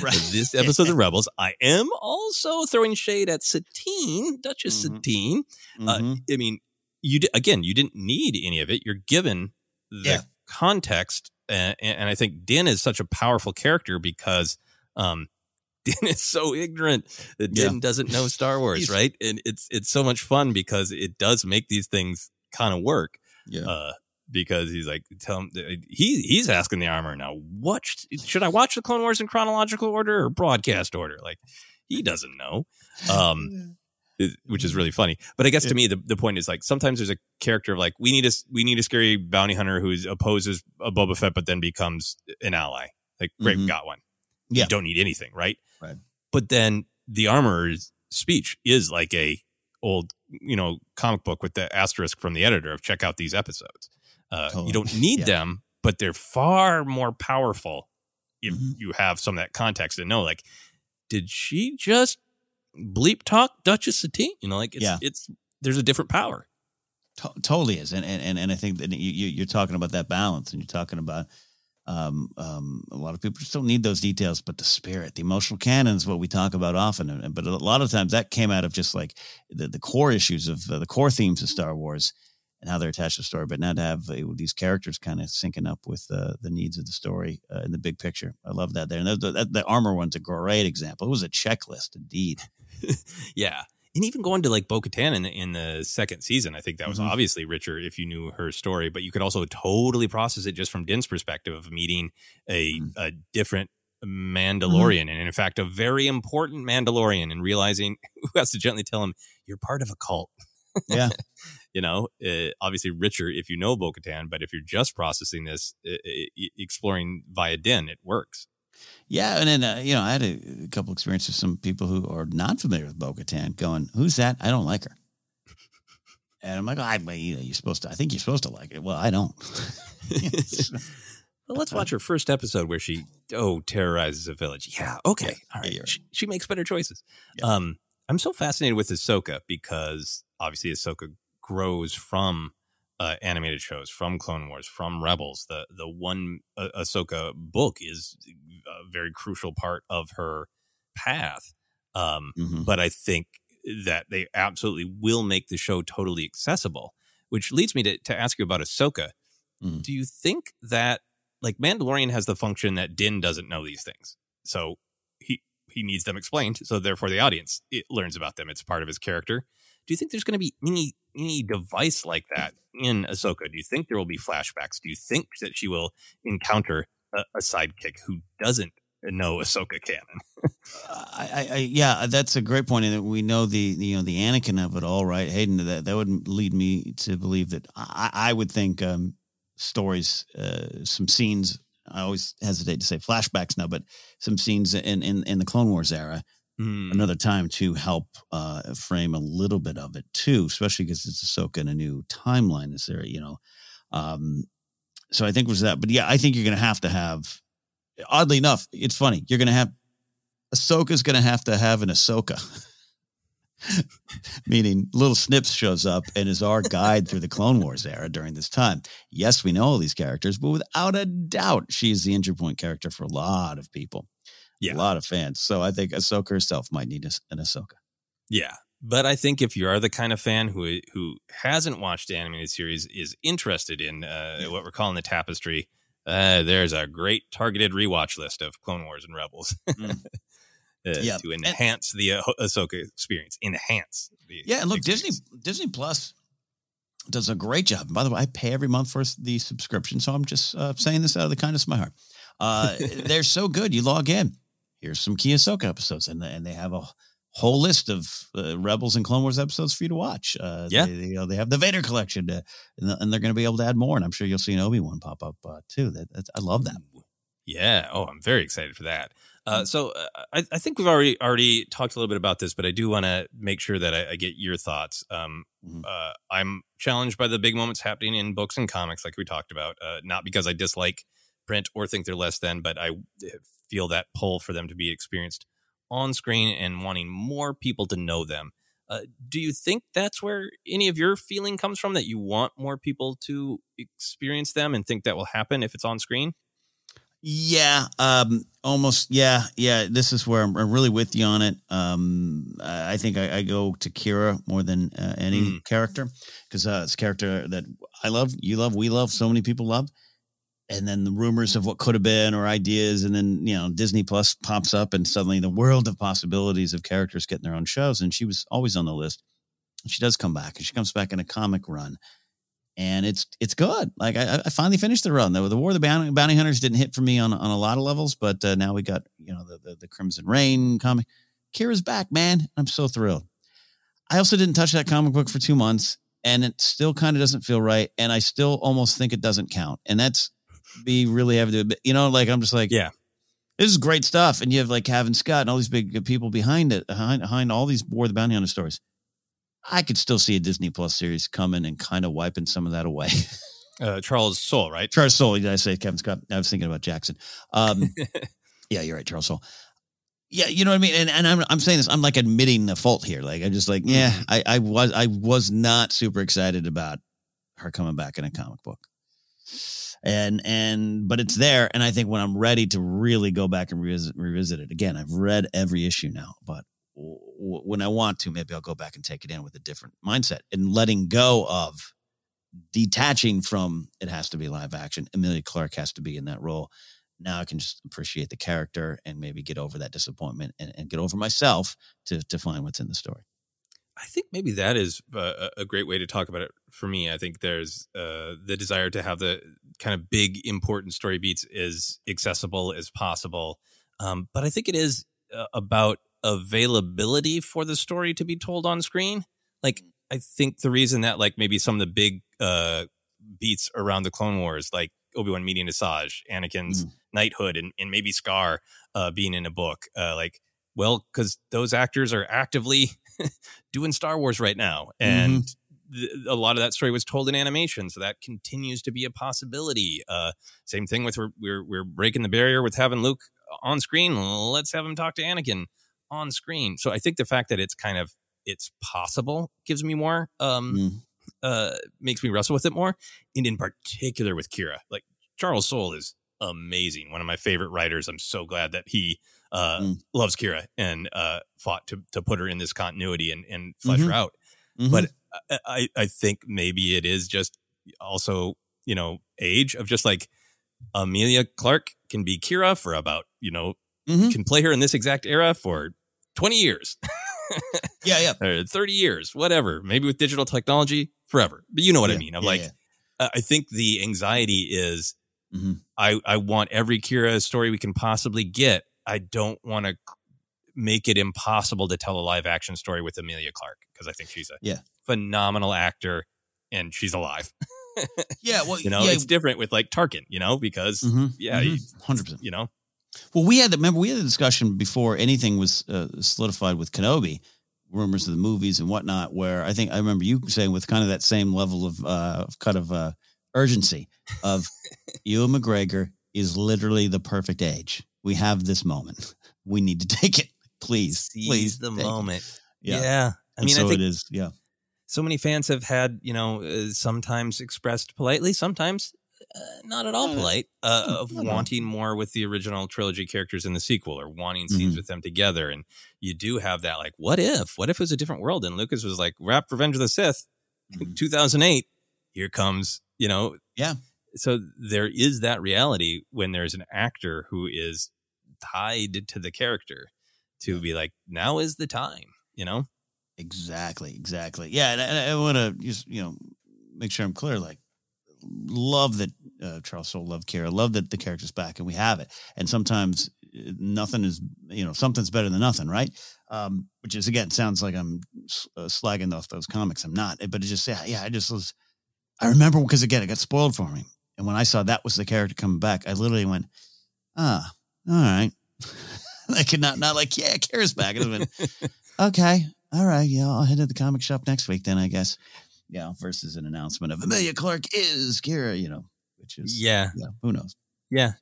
Right. this episode of Rebels. I am also throwing shade at Satine, Duchess Mhm. Satine. Uh, Mhm. I mean, you di- again, you didn't need any of it. You're given the Yeah. context, uh, and, and I think Din is such a powerful character because um, Din is so ignorant that Yeah. Din doesn't know Star Wars, right? And it's it's so much fun because it does make these things kind of work. Yeah. Uh, because he's like, tell him he he's asking the armor now. What should I watch the Clone Wars in chronological order or broadcast order? Like he doesn't know. Um, which is really funny. But I guess to me, the, the point is like sometimes there's a character of like we need a we need a scary bounty hunter who opposes a Boba Fett, but then becomes an ally. Like great, we Mhm. got one. Yeah. You don't need anything, right? Right. But then the armorer's speech is like a old you know comic book with the asterisk from the editor of check out these episodes. Uh, Totally. You don't need Yeah. them, but they're far more powerful if Mhm. you have some of that context and know like did she just bleep talk Duchess of Satine? You know, like it's Yeah. it's there's a different power. To- totally is, and and and- I think that you, you you're talking about that balance, and you're talking about um, um, a lot of people just don't need those details, but the spirit, the emotional canon is what we talk about often. And, but a lot of times that came out of just like the, the core issues of uh, the core themes of Star Wars. And how they're attached to the story. But now to have uh, these characters kind of syncing up with uh, the needs of the story uh, in the big picture, I love that there. And the, the, the armor one's a great example. It was a checklist, indeed. yeah. And even going to like Bo Katan in the, in the second season, I think that was Mhm. obviously richer if you knew her story, but you could also totally process it just from Din's perspective of meeting a, Mm-hmm. a different Mandalorian, and in fact, a very important Mandalorian, and realizing who has to gently tell him, You're part of a cult. Yeah. you know, uh, obviously richer if you know Bo Katan, but if you're just processing this, uh, uh, exploring via Din, it works. Yeah, and then uh, you know, I had a, a couple experiences with some people who are not familiar with Bo-Katan going, "Who's that? I don't like her." And I'm like, I, well, you know, you're supposed to. I think you're supposed to like it. Well, I don't. Well, let's watch her first episode where she oh terrorizes a village. Yeah, okay, all right. you're right. She, she makes better choices. Um, I'm so fascinated with Ahsoka because obviously Ahsoka grows from uh, animated shows, from Clone Wars, from Rebels. The the one uh, Ahsoka book is a very crucial part of her path. Um, Mhm. But I think that they absolutely will make the show totally accessible, which leads me to, to ask you about Ahsoka. Mhm. Do you think that like Mandalorian has the function that Din doesn't know these things, so he he needs them explained, so therefore the audience it learns about them. It's part of his character. Do you think there's going to be any any device like that in Ahsoka? Do you think there will be flashbacks? Do you think that she will encounter a, a sidekick who doesn't know Ahsoka canon? I, I, yeah, that's a great point. And we know the, the you know the Anakin of it all, right? Hayden, that that would lead me to believe that I, I would think um, stories, uh, some scenes. I always hesitate to say flashbacks now, but some scenes in in, in the Clone Wars era. Hmm. Another time to help uh, frame a little bit of it too, especially because it's Ahsoka in a new timeline. Is there, you know, um, so I think was that. But yeah, I think you're going to have to have. Oddly enough, it's funny. You're going to have Ahsoka's going to have to have an Ahsoka. Meaning, little Snips shows up and is our guide through the Clone Wars era during this time. Yes, we know all these characters, but without a doubt, she is the entry point character for a lot of people, Yeah. a lot of fans. So I think Ahsoka herself might need an Ahsoka. Yeah. But I think if you are the kind of fan who who hasn't watched the animated series, is interested in uh, what we're calling the tapestry, uh, there's a great targeted rewatch list of Clone Wars and Rebels uh, Yeah. to enhance the uh, Ahsoka experience. Enhance. The Yeah, and look, Disney Disney Plus does a great job. And by the way, I pay every month for the subscription, so I'm just uh, saying this out of the kindness of my heart. Uh, they're so good. You log in. Here's some key Ahsoka episodes, and and they have a whole list of uh, Rebels and Clone Wars episodes for you to watch. Uh, Yeah. they, they, you know, they have the Vader collection, uh, and, and they're going to be able to add more. And I'm sure you'll see an Obi Wan pop up uh, too. That, that I love that. Yeah. Oh, I'm very excited for that. Uh, so uh, I, I think we've already already talked a little bit about this, but I do want to make sure that I, I get your thoughts. Um, uh, I'm challenged by the big moments happening in books and comics, like we talked about. Uh, not because I dislike print or think they're less than, but I feel that pull for them to be experienced on screen and wanting more people to know them. Uh, do you think that's where any of your feeling comes from? That you want more people to experience them and think that will happen if it's on screen? Yeah, um, almost. Yeah, yeah. This is where I'm, I'm really with you on it. Um, I think I, I go to Qi'ra more than uh, any Mm. character because uh, it's a character that I love, you love, we love, so many people love. And then the rumors of what could have been or ideas, and then you know Disney Plus pops up, and suddenly the world of possibilities of characters getting their own shows. And she was always on the list. She does come back, and she comes back in a comic run and it's it's good. Like I, I finally finished the run. The, the War of the Bounty, Bounty Hunters didn't hit for me on on a lot of levels, but uh, now we got you know the, the the Crimson Rain comic. Qi'ra's back, man. I'm so thrilled. I also didn't touch that comic book for two months, and it still kind of doesn't feel right, and I still almost think it doesn't count, and that's be really having to admit. You know, like I'm just like, yeah, this is great stuff, and you have like Kevin Scott and all these big people behind it, behind, behind all these War of the Bounty Hunter stories. I could still see a Disney Plus series coming and kind of wiping some of that away. Uh, Charles Soule, right? Charles Soule, did I say Kevin Scott? I was thinking about Jackson. Um, yeah, you're right, Charles Soule. Yeah, you know what I mean. And, and I'm I'm saying this. I'm like admitting the fault here. Like I'm just like, yeah, I, I was I was not super excited about her coming back in a comic book. And and but it's there, and I think when I'm ready to really go back and revisit, revisit it again, I've read every issue now, but w- when I want to, maybe I'll go back and take it in with a different mindset and letting go of detaching from it has to be live action. Emilia Clarke has to be in that role. Now I can just appreciate the character and maybe get over that disappointment and, and get over myself to to find what's in the story. I think maybe that is a, a, great way to talk about it for me. I think there's uh, the desire to have the kind of big, important story beats as accessible as possible. Um, but I think it is uh, about availability for the story to be told on screen. Like, I think the reason that, like, maybe some of the big uh, beats around the Clone Wars, like Obi Wan meeting Asajj, Anakin's mm. knighthood, and, and maybe Scar uh, being in a book, uh, like, well, because those actors are actively doing Star Wars right now, and mm-hmm. Th- a lot of that story was told in animation, so that continues to be a possibility. Uh, same thing with we're, we're we're breaking the barrier with having Luke on screen. Let's have him talk to Anakin on screen. So I think the fact that it's kind of it's possible gives me more um mm. uh makes me wrestle with it more and in particular with Qi'ra. like Charles Soule is amazing one of my favorite writers I'm so glad that he uh, mm. loves Qi'ra and uh, fought to to put her in this continuity and and flesh mm-hmm. her out. Mm-hmm. But I I think maybe it is just also you know age of just like Emilia Clarke can be Qi'ra for about you know mm-hmm. can play her in this exact era for twenty years. yeah, yeah, or thirty years, whatever. Maybe with digital technology, forever. But you know what yeah, I mean. I'm yeah, like, yeah. I think the anxiety is. Mm-hmm. I, I want every Qi'ra story we can possibly get I don't want to make it impossible to tell a live action story with Emilia Clarke because I think she's a yeah. phenomenal actor and she's alive. yeah, well, you know, yeah. it's different with like Tarkin, you know, because mm-hmm, yeah, 100 mm-hmm. percent. You know, well, we had the remember we had the discussion before anything was uh, solidified with Kenobi, rumors of the movies and whatnot. Where I think I remember you saying with kind of that same level of uh, kind of uh, urgency of Ewan McGregor is literally the perfect age we have this moment. We need to take it. Please, Seize please, the moment. Yeah. yeah. I mean, so I think it is. Yeah. So many fans have had, you know, uh, sometimes expressed politely, sometimes uh, not at all polite, uh, of wanting more with the original trilogy characters in the sequel or wanting scenes mm-hmm. with them together. And you do have that, like, what if? What if it was a different world? And Lucas was like, wrap Revenge of the Sith, mm-hmm. 2008. Here comes, you know. Yeah. So there is that reality when there's an actor who is tied to the character to be like, now is the time, you know? Exactly, exactly. Yeah, and I, I want to just you know make sure I'm clear. Like, love that uh, Charles Soule loved Qi'ra. Love that the character's back and we have it. And sometimes uh, nothing is you know something's better than nothing, right? Um, which is again sounds like I'm uh, slagging off those comics. I'm not, but it just yeah, yeah. I just was. I remember because again it got spoiled for me, and when I saw that was the character coming back, I literally went, ah, all right. I could not not like, yeah, Qi'ra's back. Been, okay, all right, yeah, I'll head to the comic shop next week then, I guess. Yeah, versus an announcement of Emilia Clarke is Qi'ra, you know, which is yeah, yeah who knows? Yeah,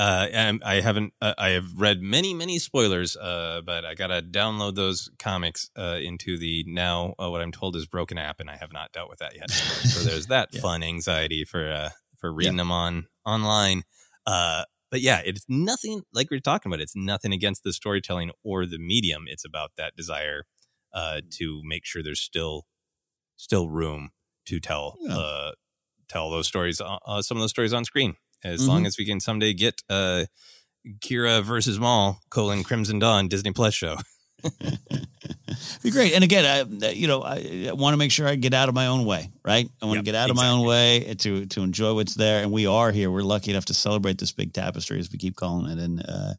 uh, I haven't. Uh, I have read many, many spoilers, uh, but I gotta download those comics uh, into the now uh, what I'm told is broken app, and I have not dealt with that yet. so there's that yeah. fun anxiety for uh, for reading yeah. them on online. But yeah, it's nothing like we are talking about. It's nothing against the storytelling or the medium. It's about that desire uh, to make sure there's still still room to tell yeah. uh, tell those stories, uh, uh some of those stories on screen. As mm-hmm. long as we can someday get uh, Qi'ra versus Maul colon Crimson Dawn Disney Plus show. be great. And again, I, you know, I want to make sure I get out of my own way, right? I want yep, to get out exactly. of my own way to to enjoy what's there. And we are here. We're lucky enough to celebrate this big tapestry, as we keep calling it. And uh,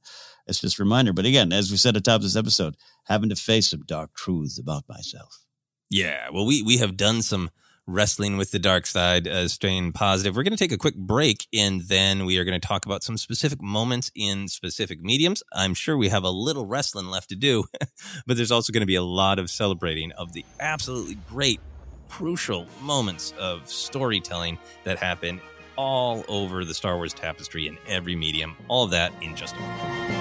it's just a reminder. But again, as we said at the top of this episode, having to face some dark truths about myself. Yeah, well, we we have done some wrestling with the dark side, uh, staying positive. We're going to take a quick break and then we are going to talk about some specific moments in specific mediums. I'm sure we have a little wrestling left to do, but there's also going to be a lot of celebrating of the absolutely great, crucial moments of storytelling that happen all over the Star Wars tapestry in every medium. All that in just a moment.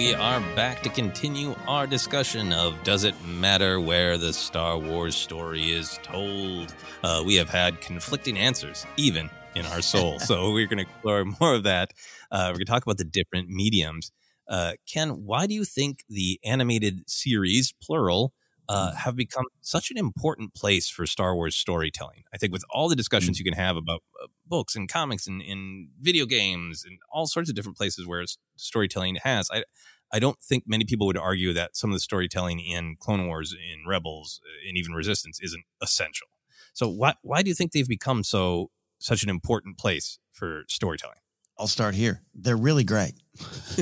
We are back to continue our discussion of does it matter where the Star Wars story is told? Uh, we have had conflicting answers, even in our soul. so we're going to explore more of that. Uh, we're going to talk about the different mediums. Uh, Ken, why do you think the animated series, plural, uh, have become such an important place for Star Wars storytelling. I think with all the discussions you can have about uh, books and comics and, and video games and all sorts of different places where storytelling has, I I don't think many people would argue that some of the storytelling in Clone Wars, in Rebels, uh, and even Resistance isn't essential. So why why do you think they've become so such an important place for storytelling? I'll start here. They're really great.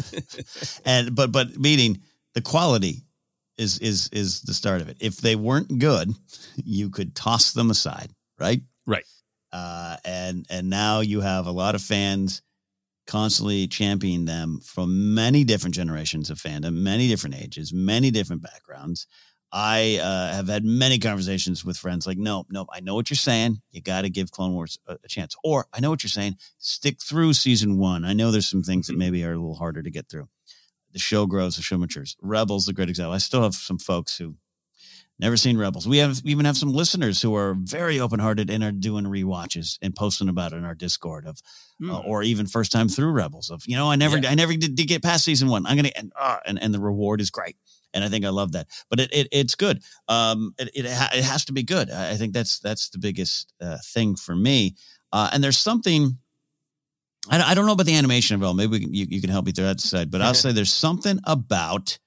and but but meaning the quality is is is the start of it. If they weren't good, you could toss them aside, right? Right. Uh, and and now you have a lot of fans constantly championing them from many different generations of fandom, many different ages, many different backgrounds. I uh, have had many conversations with friends like, no, no, I know what you're saying. You got to give Clone Wars a, a, chance. Or I know what you're saying. Stick through season one. I know there's some things that maybe are a little harder to get through the show grows, the show matures. Rebels, a great example. I still have some folks who Never seen Rebels. We have we even have some listeners who are very open hearted and are doing rewatches and posting about it in our Discord of, mm. uh, or even first time through Rebels of you know I never yeah. I never did, did, get past season one. I'm gonna and, uh, and and the reward is great and I think I love that. But it, it it's good. Um, it it, ha- it, has to be good. I think that's that's the biggest uh, thing for me. Uh, and there's something. I, I don't know about the animation of all. Maybe can, you, you can help me through that side. But I'll say there's something about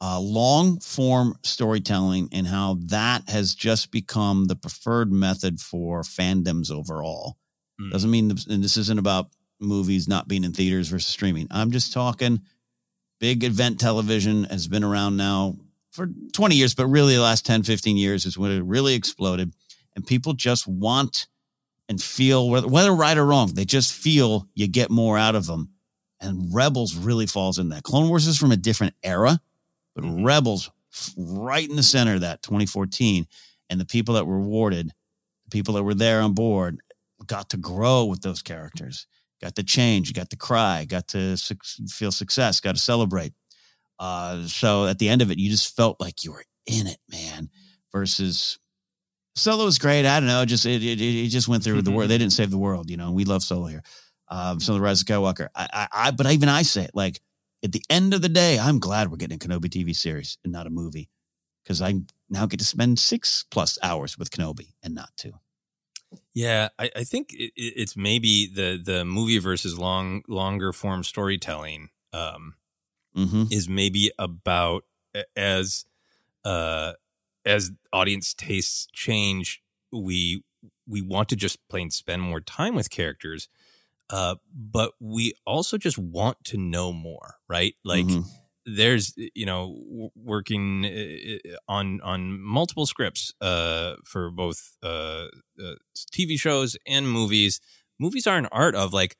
uh, long form storytelling and how that has just become the preferred method for fandoms overall. Mm. Doesn't mean, and this isn't about movies not being in theaters versus streaming. I'm just talking big event television has been around now for 20 years, but really the last 10, 15 years is when it really exploded. And people just want and feel, whether, whether right or wrong, they just feel you get more out of them. And Rebels really falls in that. Clone Wars is from a different era but. Rebels right in the center of that 2014. And the people that were rewarded, the people that were there on board, got to grow with those characters, got to change, got to cry, got to su- feel success, got to celebrate. Uh, so at the end of it, you just felt like you were in it, man. Versus Solo was great. I don't know, just it it, it just went through mm-hmm. the world. They didn't save the world, you know. We love Solo here. Um, some of the Rise of Skywalker. I, I, I, but even I say it like at the end of the day, I'm glad we're getting a Kenobi TV series and not a movie because I now get to spend six plus hours with Kenobi and not two. Yeah, I, I think it, it's maybe the the movie versus long longer form storytelling um, mm-hmm. is maybe about as uh, as audience tastes change, we we want to just plain spend more time with characters uh, but we also just want to know more, right? Like mm-hmm. there's, you know, working uh, uh, on on multiple scripts uh, for both uh, uh TV shows and movies. Movies are an art of like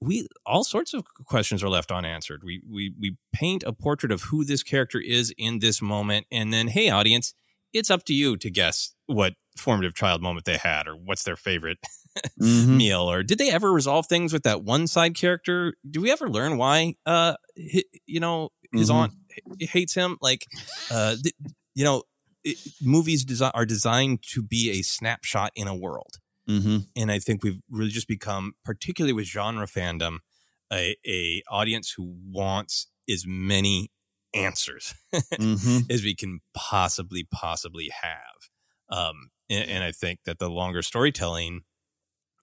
we all sorts of questions are left unanswered. We we we paint a portrait of who this character is in this moment, and then hey, audience, it's up to you to guess what formative child moment they had or what's their favorite mm-hmm. meal or did they ever resolve things with that one side character do we ever learn why uh he, you know his mm-hmm. aunt hates him like uh th- you know it, movies desi- are designed to be a snapshot in a world mm-hmm. and i think we've really just become particularly with genre fandom a, a audience who wants as many answers mm-hmm. as we can possibly possibly have um, and, and, I think that the longer storytelling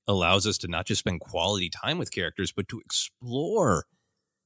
allows us to not just spend quality time with characters, but to explore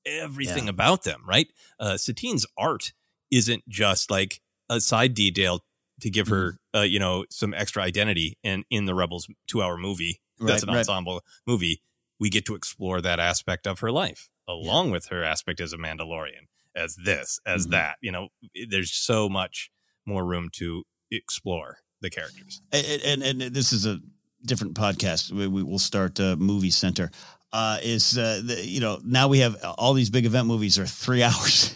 everything yeah. about them, right? Uh, Satine's art isn't just like a side detail to give her, mm-hmm. uh, you know, some extra identity. And in the Rebels two hour movie, right, that's an right. ensemble movie. We get to explore that aspect of her life along yeah. with her aspect as a Mandalorian, as this, as mm-hmm. that. You know, there's so much more room to explore the characters. And, and, and this is a different podcast. We, we will start uh, Movie Center. Uh, is uh, the, you know now we have all these big event movies are three hours.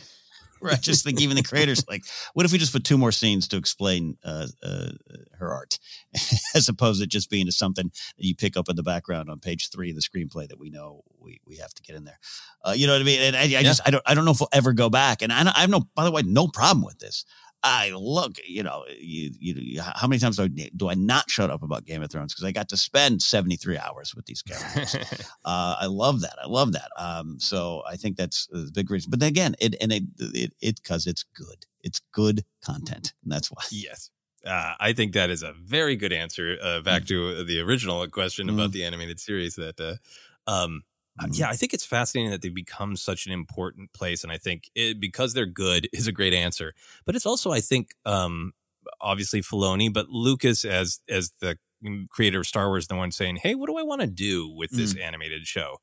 I just think even the creators like, what if we just put two more scenes to explain uh, uh, her art, as opposed to just being something that you pick up in the background on page three of the screenplay that we know we, we have to get in there. Uh, you know what I mean? And I, I yeah. just I don't I don't know if we'll ever go back. And I, I have no by the way no problem with this. I look, you know, you, you, how many times do I, do I not shut up about Game of Thrones? Because I got to spend 73 hours with these characters. uh, I love that. I love that. Um, so I think that's the big reason. But again, it, and it, it, it, cause it's good. It's good content. And that's why. Yes. Uh, I think that is a very good answer. Uh, back mm. to the original question about the animated series that, uh, um, mm-hmm. yeah, I think it's fascinating that they've become such an important place, and I think it, because they're good is a great answer. But it's also, I think, um, obviously Filoni, but Lucas as as the creator of Star Wars, the one saying, "Hey, what do I want to do with this mm. animated show?"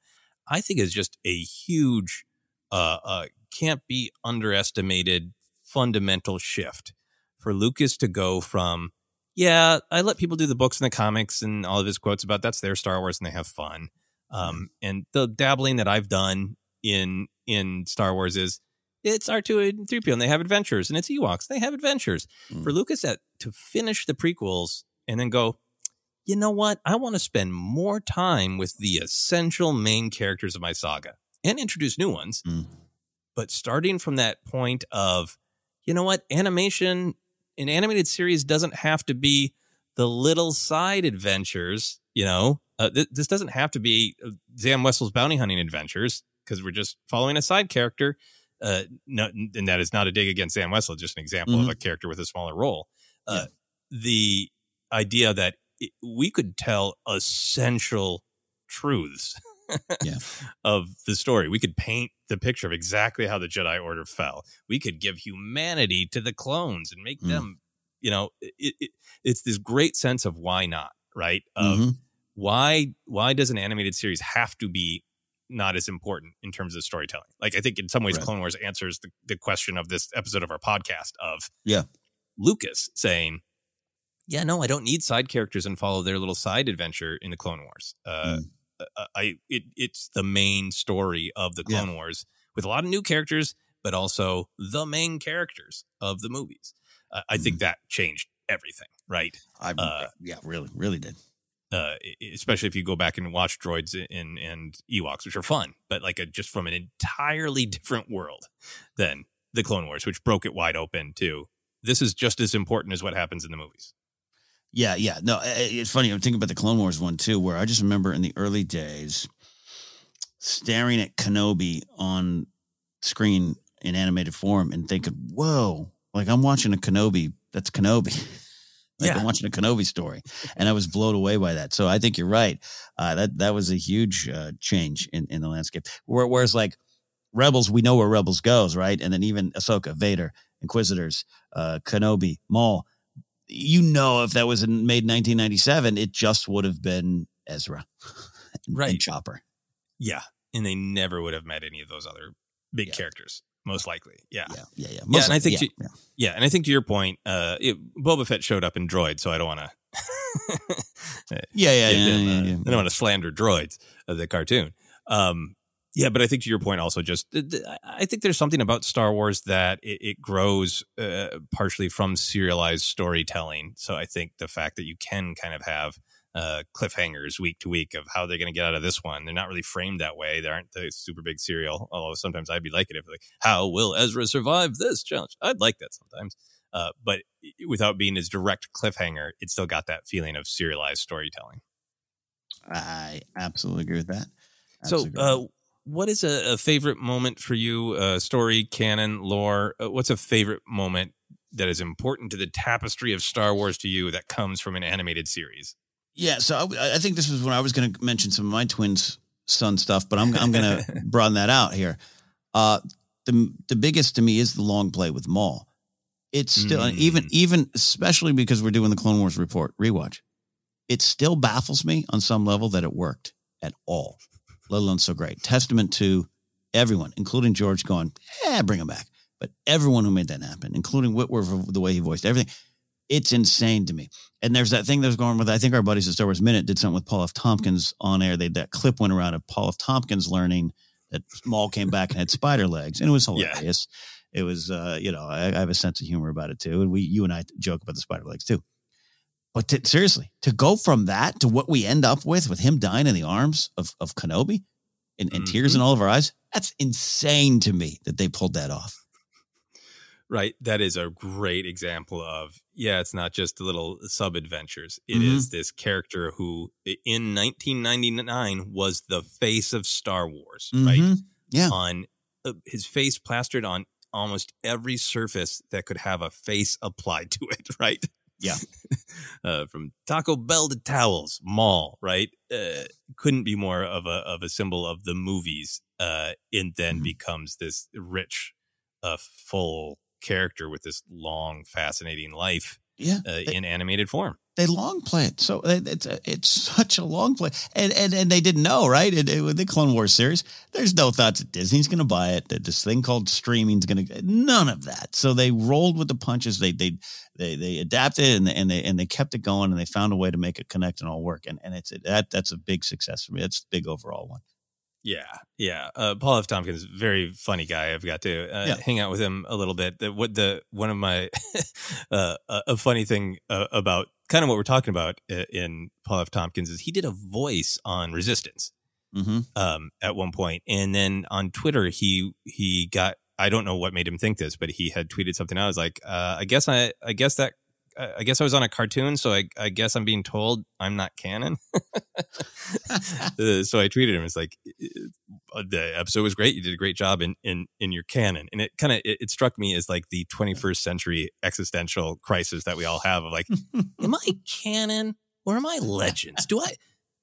I think is just a huge, uh, uh, can't be underestimated fundamental shift for Lucas to go from, yeah, I let people do the books and the comics and all of his quotes about that's their Star Wars and they have fun um, and the dabbling that I've done in in Star Wars is it's R2 and 3PO and they have adventures and it's Ewoks. They have adventures. Mm. For Lucas at, to finish the prequels and then go, you know what? I want to spend more time with the essential main characters of my saga and introduce new ones. Mm. But starting from that point of, you know what? Animation an animated series doesn't have to be the little side adventures. You know, uh, th- this doesn't have to be uh, Zam Wesell's bounty hunting adventures because we're just following a side character. Uh, no, and that is not a dig against Zam Wesell, just an example Mhm. of a character with a smaller role. Uh, The idea that it, we could tell essential truths Yeah. of the story. We could paint the picture of exactly how the Jedi Order fell. We could give humanity to the clones and make Mm. them, you know, it, it, it's this great sense of why not, right? Of Mhm. Why why does an animated series have to be not as important in terms of storytelling? Like I think in some ways Right. Clone Wars answers the, the question of this episode of our podcast of Yeah. Lucas saying, "Yeah, no, I don't need side characters and follow their little side adventure in the Clone Wars. Uh, uh, I it it's the main story of the Yeah. Clone Wars with a lot of new characters, but also the main characters of the movies. Uh, I think that changed everything, right? I Uh, yeah, really, really did. Uh, especially if you go back and watch droids and and Ewoks, which are fun, but like a, just from an entirely different world than the Clone Wars, which broke it wide open too. This is just as important as what happens in the movies. Yeah, yeah. No, it's funny. I'm thinking about the Clone Wars one too, where I just remember in the early days staring at Kenobi on screen in animated form and thinking, "Whoa!" Like I'm watching a Kenobi. That's Kenobi. like Yeah. I'm watching a Kenobi story, and I was blown away by that. So I think you're right. Uh, that that was a huge uh, change in in the landscape. Whereas like Rebels, we know where Rebels goes, right? And then even Ahsoka, Vader, Inquisitors, uh, Kenobi, Maul. You know, if that was in, made 1997, it just would have been Ezra, and, Right. and Chopper. Yeah, and they never would have met any of those other big characters, most likely. Yeah, yeah, yeah, yeah. yeah, and I think yeah, to, yeah. and I think to your point, uh, it, Boba Fett showed up in Droid, so I don't want to. Yeah, yeah, yeah, yeah, yeah. I don't want to slander droids of the cartoon. Um, yeah, but I think to your point, also just I think there's something about Star Wars that it, it grows uh, partially from serialized storytelling. So I think the fact that you can kind of have uh, cliffhangers week to week of how they're going to get out of this one. They're not really framed that way. They aren't the super big serial. Although sometimes I'd be like it if like, how will Ezra survive this challenge? I'd like that sometimes. Uh, but without being as direct cliffhanger, it still got that feeling of serialized storytelling. I absolutely agree with that. So, Absolutely agree. uh, what is a, a favorite moment for you? Uh, story, canon, lore. Uh, what's a favorite moment that is important to the tapestry of Star Wars to you that comes from an animated series? Yeah, so I, I think this was when I was going to mention some of my Twin Suns stuff, but I'm I'm going to broaden that out here. Uh, the the biggest to me is the long play with Maul. It's still Mm. even even especially because we're doing the Clone Wars report rewatch. It still baffles me on some level that it worked at all, let alone so great. Testament to everyone, including George, going, "Yeah, bring him back." But everyone who made that happen, including Witwer, the way he voiced everything, it's insane to me. And there's that thing that was going with, I think our buddies at Star Wars Minute did something with Paul F. Tompkins on air. They that clip went around of Paul F. Tompkins learning that Maul came back and had spider legs, and it was Yeah. hilarious. It was, uh, you know, I, I have a sense of humor about it too, and we, you and I joke about the spider legs too. But to, seriously, to go from that to what we end up with, with him dying in the arms of of Kenobi, and, and tears in all of our eyes, that's insane to me that they pulled that off. Right. That is a great example of, yeah, it's not just little sub adventures. It is Mhm. this character who in 1999 was the face of Star Wars, right? Mhm. Yeah. On uh, his face plastered on almost every surface that could have a face applied to it, right? Yeah. uh, from Taco Bell to towels, Maul, right? Uh, couldn't be more of a of a symbol of the movies, uh, and then Mm-hmm. becomes this rich, uh, full character with this long, fascinating life, Yeah. uh, in animated form. they long play it. So it- it's it's such a long play, and and and they didn't know, right? It, it- with the Clone Wars series, there's no thoughts that Disney's going to buy it. That this thing called streaming's going to none of that. So they rolled with the punches. They they they they adapted and they, and they and they kept it going, and they found a way to make it connect and all work. And and it's that that's a big success for me. That's a big overall one. Yeah, yeah. Uh, Paul F. Tompkins, very funny guy. I've got to uh, Yeah. hang out with him a little bit. The, what the one of my uh, a funny thing uh, about kind of what we're talking about in Paul F. Tompkins is he did a voice on Resistance Mm-hmm. um, at one point, and then on Twitter he he got I don't know what made him think this, but he had tweeted something. I was like, uh, I guess I, I guess that, I guess I was on a cartoon, so I, I guess I'm being told I'm not canon. Uh, so I tweeted him. It's like the episode was great. You did a great job in in in your canon, and it kind of it, it, struck me as like the 21st century existential crisis that we all have of like, am I canon or am I legends? Do I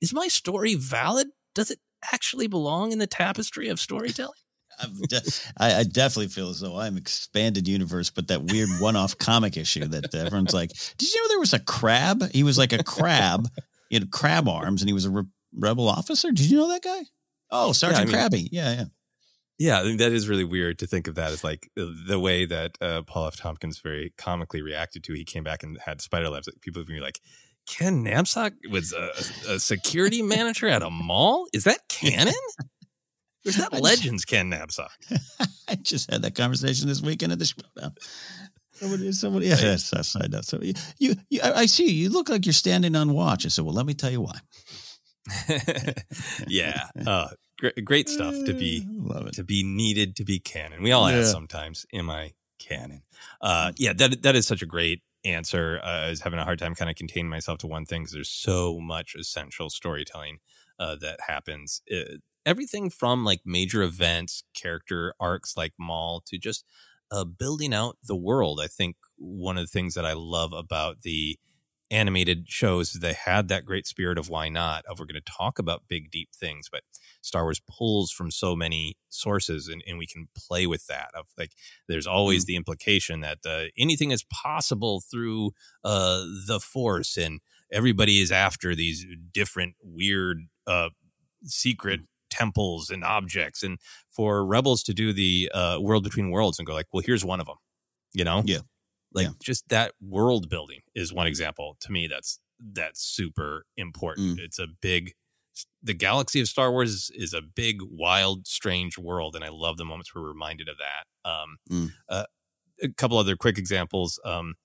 is my story valid? Does it actually belong in the tapestry of storytelling? De- I, I, definitely feel as though I'm expanded universe, but that weird one-off comic issue that everyone's like, "Did you know there was a crab? He was like a crab, he had crab arms, and he was a re- rebel officer. Did you know that guy? Oh, Sergeant yeah, I mean, Krabby. Yeah, yeah, yeah. I mean, that is really weird to think of that as like the way that uh, Paul F. Tompkins very comically reacted to. He came back and had spider labs. People would be like, Ken Napzok was a, a security manager at a mall. Is that canon? There's not legends, Ken Napzok. I just had that conversation this weekend at the show. Somebody, somebody, yeah, that's side note. So you, you, you, I see you look like you're standing on watch. I said, well, let me tell you why. yeah, uh, great, great stuff to be to be needed to be canon. We all yeah. have sometimes. Am I canon? Uh, mm. yeah, that that is such a great answer. Uh, I was having a hard time kind of containing myself to one thing because there's so much essential storytelling uh, that happens. It, uh, everything from like major events, character arcs like Maul to just uh, building out the world. I think one of the things that I love about the animated shows they had that great spirit of why not of we're going to talk about big deep things but star wars pulls from so many sources and, and we can play with that of like there's always mm. the implication that uh, anything is possible through uh, the force and everybody is after these different weird uh, secret mm. Temples and objects and for rebels to do the uh, world between worlds and go like well here's one of them you know yeah like yeah. just that world building is one example to me that's that's super important. Mm. It's a big the galaxy of Star Wars is, is, a big, wild, strange world, and I love the moments we're reminded of that. Um, mm. uh, a couple other quick examples. Um,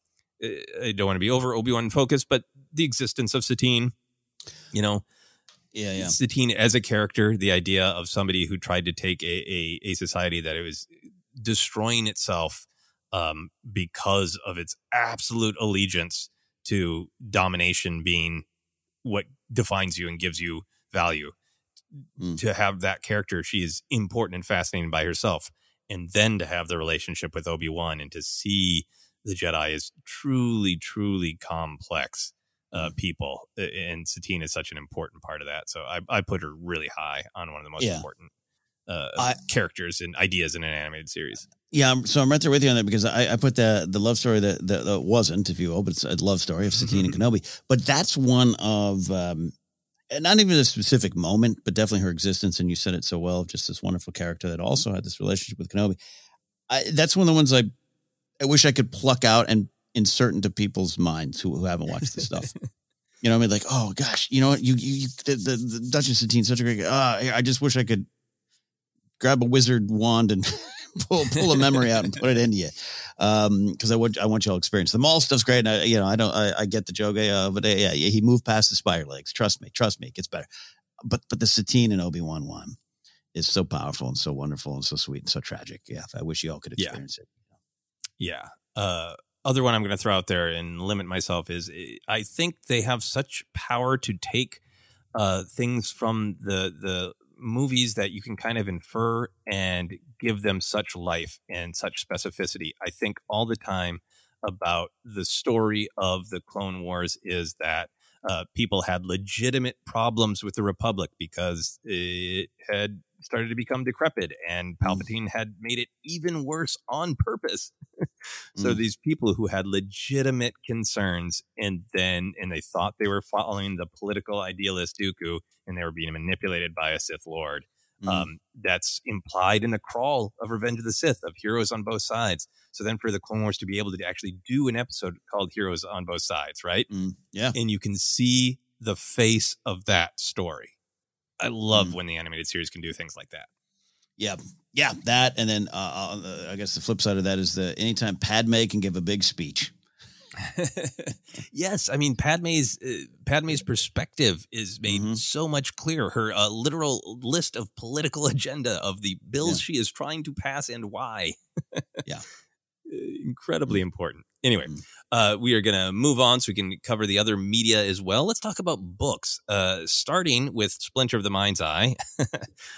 I don't want to be over Obi Wan focus, but the existence of Satine. You know, yeah, yeah. Satine as a character, the idea of somebody who tried to take a, a, a society that it was destroying itself um, because of its absolute allegiance to domination being what defines you and gives you value. Mm. To have that character, she is important and fascinating by herself. And then to have the relationship with Obi Wan and to see the Jedi as truly, truly complex uh, people. And Satine is such an important part of that. So I, I put her really high on one of the most yeah. important uh, I, characters and ideas in an animated series. Yeah, so I'm right there with you on that because I, I put the the love story that, that, that wasn't, if you will, but it's a love story of Satine and Kenobi. But that's one of um, not even a specific moment, but definitely her existence. And you said it so well, of just this wonderful character that also had this relationship with Kenobi. I, that's one of the ones I I wish I could pluck out and insert into people's minds who, who haven't watched the stuff. You know, I mean, like, oh gosh, you know what? You, you, the, the, the Duchess Satine, such a great. Uh, I just wish I could grab a wizard wand and pull pull a memory out and put it into you. Um, because I want I want y'all experience the Maul stuff's great. And I, you know, I don't I, I get the joke, uh, but uh, yeah, he moved past the spider legs. Trust me, trust me, it gets better. But but the Satine and Obi Wan one is so powerful and so wonderful and so sweet and so tragic. Yeah, I wish you all could experience yeah. it. Yeah. Uh, other one I'm going to throw out there and limit myself is eh, I think they have such power to take uh, things from the the movies that you can kind of infer and give them such life and such specificity. I think all the time about the story of the Clone Wars is that uh, people had legitimate problems with the Republic because it had started to become decrepit and mm. Palpatine mm. had made it even worse on purpose. so mm. these people who had legitimate concerns and then and they thought they were following the political idealist Dooku and they were being manipulated by a Sith Lord. Mm. Um, that's implied in the crawl of Revenge of the Sith of heroes on both sides. So then for the Clone Wars to be able to actually do an episode called Heroes on Both Sides, right? Mm. Yeah. And you can see the face of that story. I love mm. when the animated series can do things like that. Yeah, yeah, that, and then uh, uh, I guess the flip side of that is the anytime Padme can give a big speech. yes, I mean Padme's uh, Padme's perspective is made Mm-hmm. so much clearer. Her uh, literal list of political agenda of the bills she is trying to pass and why. yeah, incredibly important. Anyway, uh, we are going to move on so we can cover the other media as well. Let's talk about books. Uh, starting with Splinter of the Mind's Eye,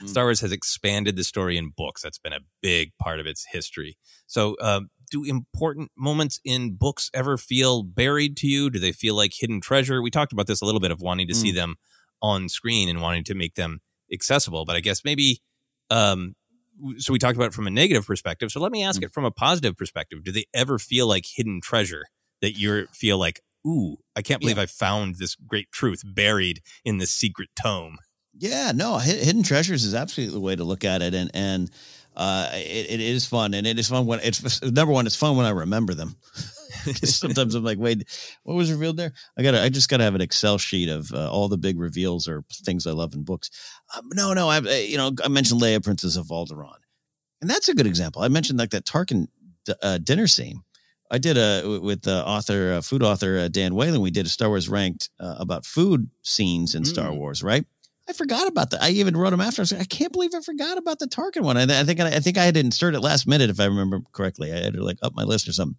Star Wars has expanded the story in books. That's been a big part of its history. So, uh, do important moments in books ever feel buried to you? Do they feel like hidden treasure? We talked about this a little bit of wanting to see Mm. them on screen and wanting to make them accessible, but I guess maybe um, so we talked about it from a negative perspective. So let me Mm. ask it from a positive perspective. Do they ever feel like hidden treasure that you feel like, ooh, I can't believe I found this great truth buried in this secret tome? Yeah, no, hidden treasures is absolutely the way to look at it, and and uh, it, it is fun, and it is fun when it's number one. It's fun when I remember them. Sometimes I'm like, wait, what was revealed there? I got, I just got to have an Excel sheet of uh, all the big reveals or things I love in books. Um, no, no, I, you know, I mentioned Leia, Princess of Alderaan, and that's a good example. I mentioned like that Tarkin uh, dinner scene. I did a with the author, uh, food author uh, Dan Whalen. We did a Star Wars ranked uh, about food scenes in Star Wars, right? I forgot about that. I even wrote him after. I was like, I can't believe I forgot about the Tarkin one. I, I think I, think I had to insert it last minute if I remember correctly. I had to like up my list or something.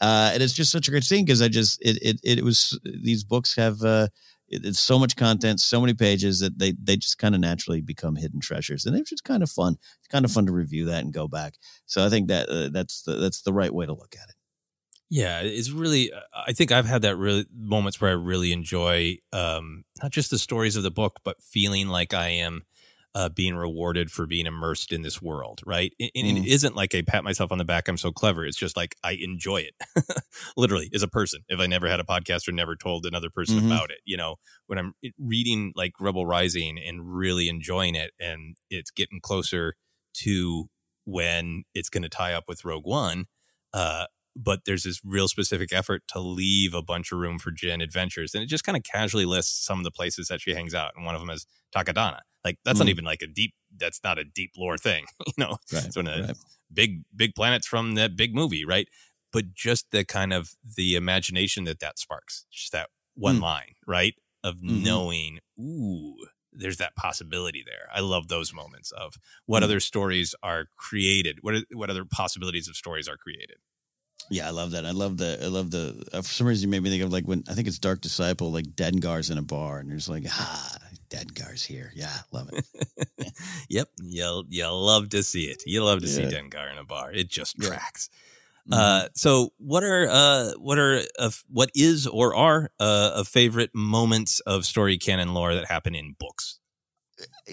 Uh, and it's just such a great scene because I just it, it it was these books have uh, it, it's so much content, so many pages that they they just kind of naturally become hidden treasures, and it's just kind of fun. It's kind of fun to review that and go back. So I think that uh, that's the, that's the right way to look at it. Yeah, it's really. I think I've had that really moments where I really enjoy um, not just the stories of the book, but feeling like I am uh, being rewarded for being immersed in this world. Right, and, and Mm. it isn't like a pat myself on the back. I'm so clever. It's just like I enjoy it. Literally, as a person, if I never had a podcast or never told another person Mhm. about it, you know, when I'm reading like Rebel Rising and really enjoying it, and it's getting closer to when it's going to tie up with Rogue One. Uh, but there's this real specific effort to leave a bunch of room for Jyn adventures. And it just kind of casually lists some of the places that she hangs out. And one of them is Takodana. Like that's not Mm. even like a deep, that's not a deep lore thing, you know, Right, it's one of the right. big, big planets from that big movie. Right. But just the kind of the imagination that that sparks, just that one Mm. line, right. Of Mhm. knowing, ooh, there's that possibility there. I love those moments of what Mm. other stories are created. What, are, what other possibilities of stories are created. Yeah, I love that. I love the. I love the. Uh, for some reason, you made me think of like when I think it's Dark Disciple, like Dengar's in a bar, and there's like, ah, Dengar's here. Yeah, love it. Yep, you'll you'll love to see it. You love to see Yeah. Dengar in a bar. It just Yeah. tracks. Mhm. Uh, so what are uh what are of what is or are uh of favorite moments of story canon lore that happen in books?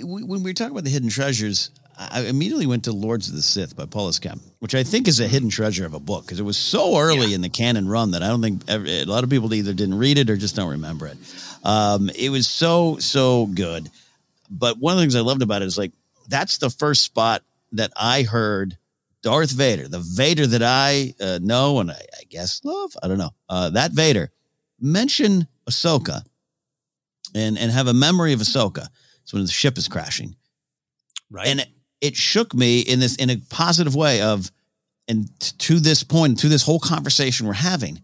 when when we were talking about the hidden treasures, I immediately went to Lords of the Sith by Paul S. Kemp, which I think is a hidden treasure of a book because it was so early in the canon run that I don't think ever, a lot of people either didn't read it or just don't remember it. Um, it was so so good, but one of the things I loved about it is like that's the first spot that I heard Darth Vader, the Vader that I uh, know and I, I guess love. I don't know uh, that Vader mention Ahsoka and and have a memory of Ahsoka. It's when the ship is crashing, right? And it, shook me in this in a positive way of, and to this point, to this whole conversation we're having,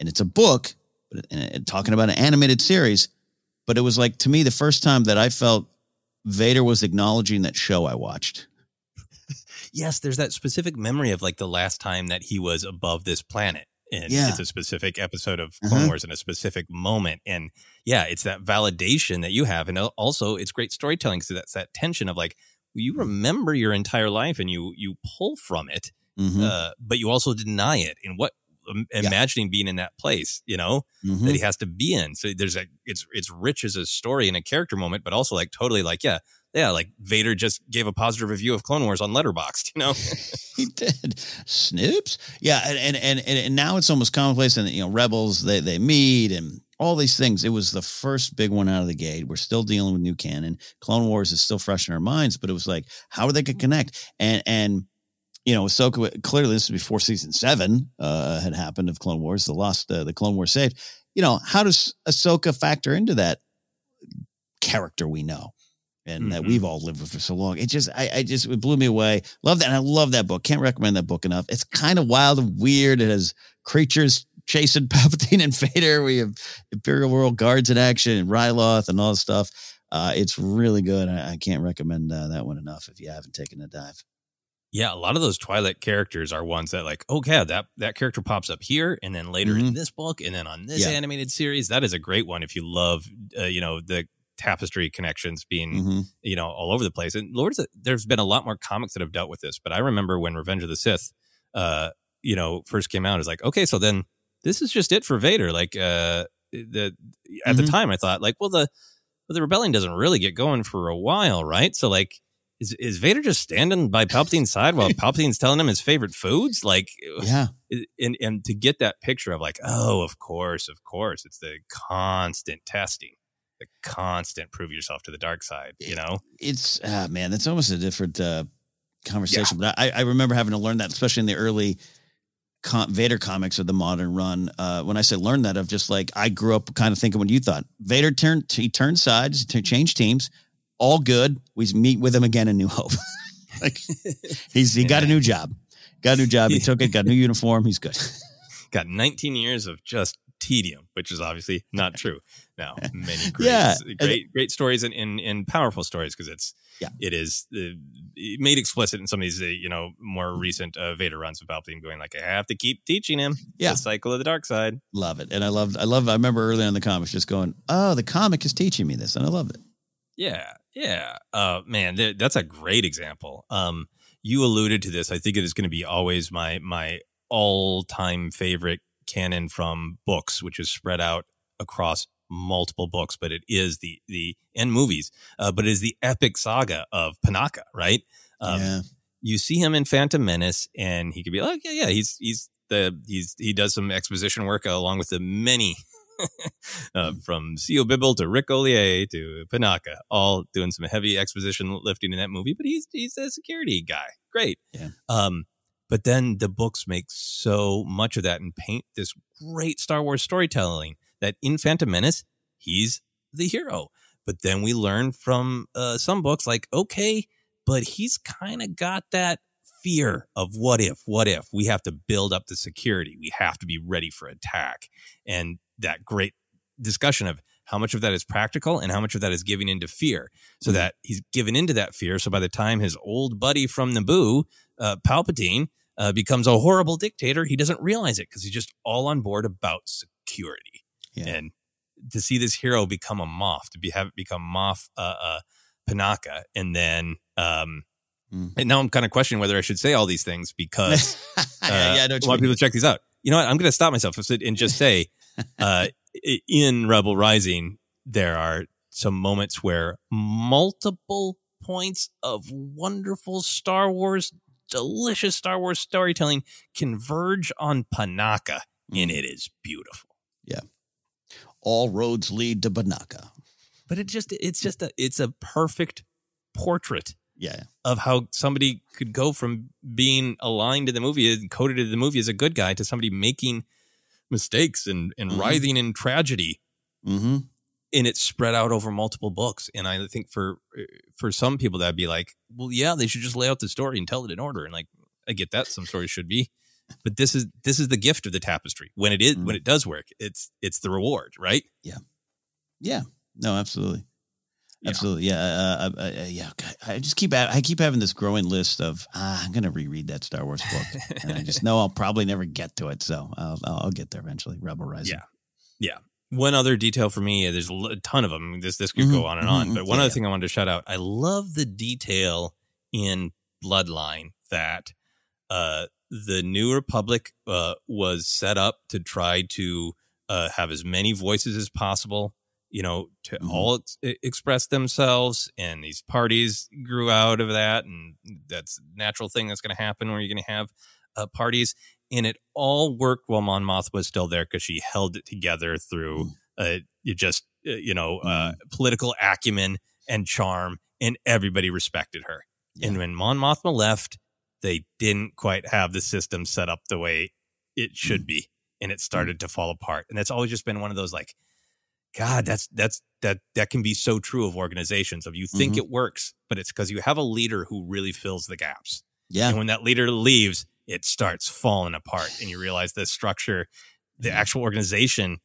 and it's a book, but and, and talking about an animated series, but it was like to me the first time that I felt Vader was acknowledging that show I watched. Yes, there's that specific memory of like the last time that he was above this planet. And Yeah. it's a specific episode of Clone Uh-huh. Wars in a specific moment. And yeah, it's that validation that you have. And also it's great storytelling. So that's that tension of like, you remember your entire life and you, you pull from it, Mhm. uh, but you also deny it in what, imagining being in that place, you know, Mhm. that he has to be in. So there's a, it's, it's rich as a story and a character moment, but also like totally like, yeah, yeah, like Vader just gave a positive review of Clone Wars on Letterboxd, you know? he did. Snoops. Yeah, and and, and and and now it's almost commonplace. And you know, rebels they they meet and all these things. It was the first big one out of the gate. We're still dealing with new canon. Clone Wars is still fresh in our minds, but it was like, how are they going to connect? And and you know, Ahsoka clearly this is before season seven uh, had happened of Clone Wars, the lost, uh, the Clone Wars saved. You know, how does Ahsoka factor into that character we know? and that Mhm. we've all lived with for so long. It just, I, I just, it blew me away. Love that. And I love that book. Can't recommend that book enough. It's kind of wild and weird. It has creatures chasing Palpatine and Vader. We have Imperial World Guards in action and Ryloth and all this stuff. Uh, it's really good. I, I can't recommend uh, that one enough if you haven't taken a dive. Yeah, a lot of those Twi'lek characters are ones that like, okay, that that character pops up here, and then later in this book, and then on this Yeah. animated series. That is a great one if you love, uh, you know, the tapestry connections being, Mhm. you know, all over the place. And Lords, there's been a lot more comics that have dealt with this, but I remember when Revenge of the Sith, uh, you know, first came out, it was like, okay, so then this is just it for Vader. Like, uh, the at the Mhm. time, I thought like, well, the well, the rebellion doesn't really get going for a while, right? So like. Is, is Vader just standing by Palpatine's side while Palpatine's telling him his favorite foods? Like, Yeah. and and to get that picture of like, oh, of course, of course, it's the constant testing, the constant prove yourself to the dark side. You know, It's ah man, that's almost a different uh, conversation. But I, I remember having to learn that, especially in the early com- Vader comics of the modern run. Uh, when I said learn that, of just like I grew up kind of thinking what you thought. Vader turned he turned sides to change teams. All good. We meet with him again in New Hope. like he's he got a new job. Got a new job. He took it. Got a new uniform. He's good. got 19 years of just tedium, which is obviously not true. Now, many great, Yeah. great, great stories and, and, and powerful stories because it's Yeah. it is uh, made explicit in some of these uh, you know more recent uh, Vader runs of Palpatine going like I have to keep teaching him Yeah. the cycle of the dark side. love it. And I loved I love I remember earlier in the comics just going, Oh, the comic is teaching me this. And I love it. Yeah, yeah. Uh, man, th- that's a great example. Um, you alluded to this. I think it is going to be always my my all time favorite canon from books, which is spread out across multiple books, but it is the the and movies. Uh, but it is the epic saga of Panaka, right? Um, yeah. you see him in Phantom Menace, and he could be like, yeah, yeah, he's he's the he's he does some exposition work along with the many uh, from Sio Bibble to Ric Olié to Panaka, all doing some heavy exposition lifting in that movie. But he's he's a security guy, great. Yeah. Um, but then the books make so much of that and paint this great Star Wars storytelling that in Phantom Menace he's the hero. But then we learn from uh, some books like, okay, but he's kind of got that fear of what if, what if we have to build up the security, we have to be ready for attack, and that great discussion of how much of that is practical and how much of that is giving into fear, so that he's given into that fear. So by the time his old buddy from Naboo, uh, Palpatine, uh, becomes a horrible dictator, he doesn't realize it because he's just all on board about security Yeah. and to see this hero become a moth, to be have become Moff uh, uh, Panaka, and then um, Mm. and now I'm kind of questioning whether I should say all these things because uh, Yeah, I know what a lot of people check these out. You know what? I'm going to stop myself and just say, uh, in Rebel Rising, there are some moments where multiple points of wonderful Star Wars, delicious Star Wars storytelling converge on Panaka, and Mm. it is beautiful. Yeah. All roads lead to Panaka. but it just it's just a it's a perfect portrait Yeah. of how somebody could go from being aligned to the movie and coded to the movie as a good guy to somebody making mistakes and and Mhm. writhing in tragedy Mm-hmm. and it's spread out over multiple books and i think for for some people that'd be like well yeah they should just lay out the story and tell it in order and like i get that some stories should be but this is this is the gift of the tapestry when it is when it does work it's it's the reward right Yeah. Yeah. No, absolutely. Absolutely. Yeah. Uh, uh, uh, yeah. God, I just keep, I keep having this growing list of, ah, I'm going to reread that Star Wars book. and I just know I'll probably never get to it. So I'll, I'll get there eventually. Rebel Rising. Yeah. Yeah. One other detail for me, there's a ton of them. This this could go Mhm, on and on, mhm, but one yeah, other yeah. thing I wanted to shout out, I love the detail in Bloodline that uh, the New Republic uh, was set up to try to uh, have as many voices as possible. You know, to Mhm. all ex- express themselves, and these parties grew out of that, and that's a natural thing that's going to happen where you're going to have uh, parties and it all worked while Mon Moth was still there because she held it together through uh, you just uh, you know uh, political acumen and charm, and everybody respected her. And when Mon Mothma left, they didn't quite have the system set up the way it should be, and it started to fall apart. And that's always just been one of those like, God, that's that's that that can be so true of organizations. Of you think Mhm. it works, but it's because you have a leader who really fills the gaps. Yeah. And when that leader leaves, it starts falling apart, and you realize the structure the actual organization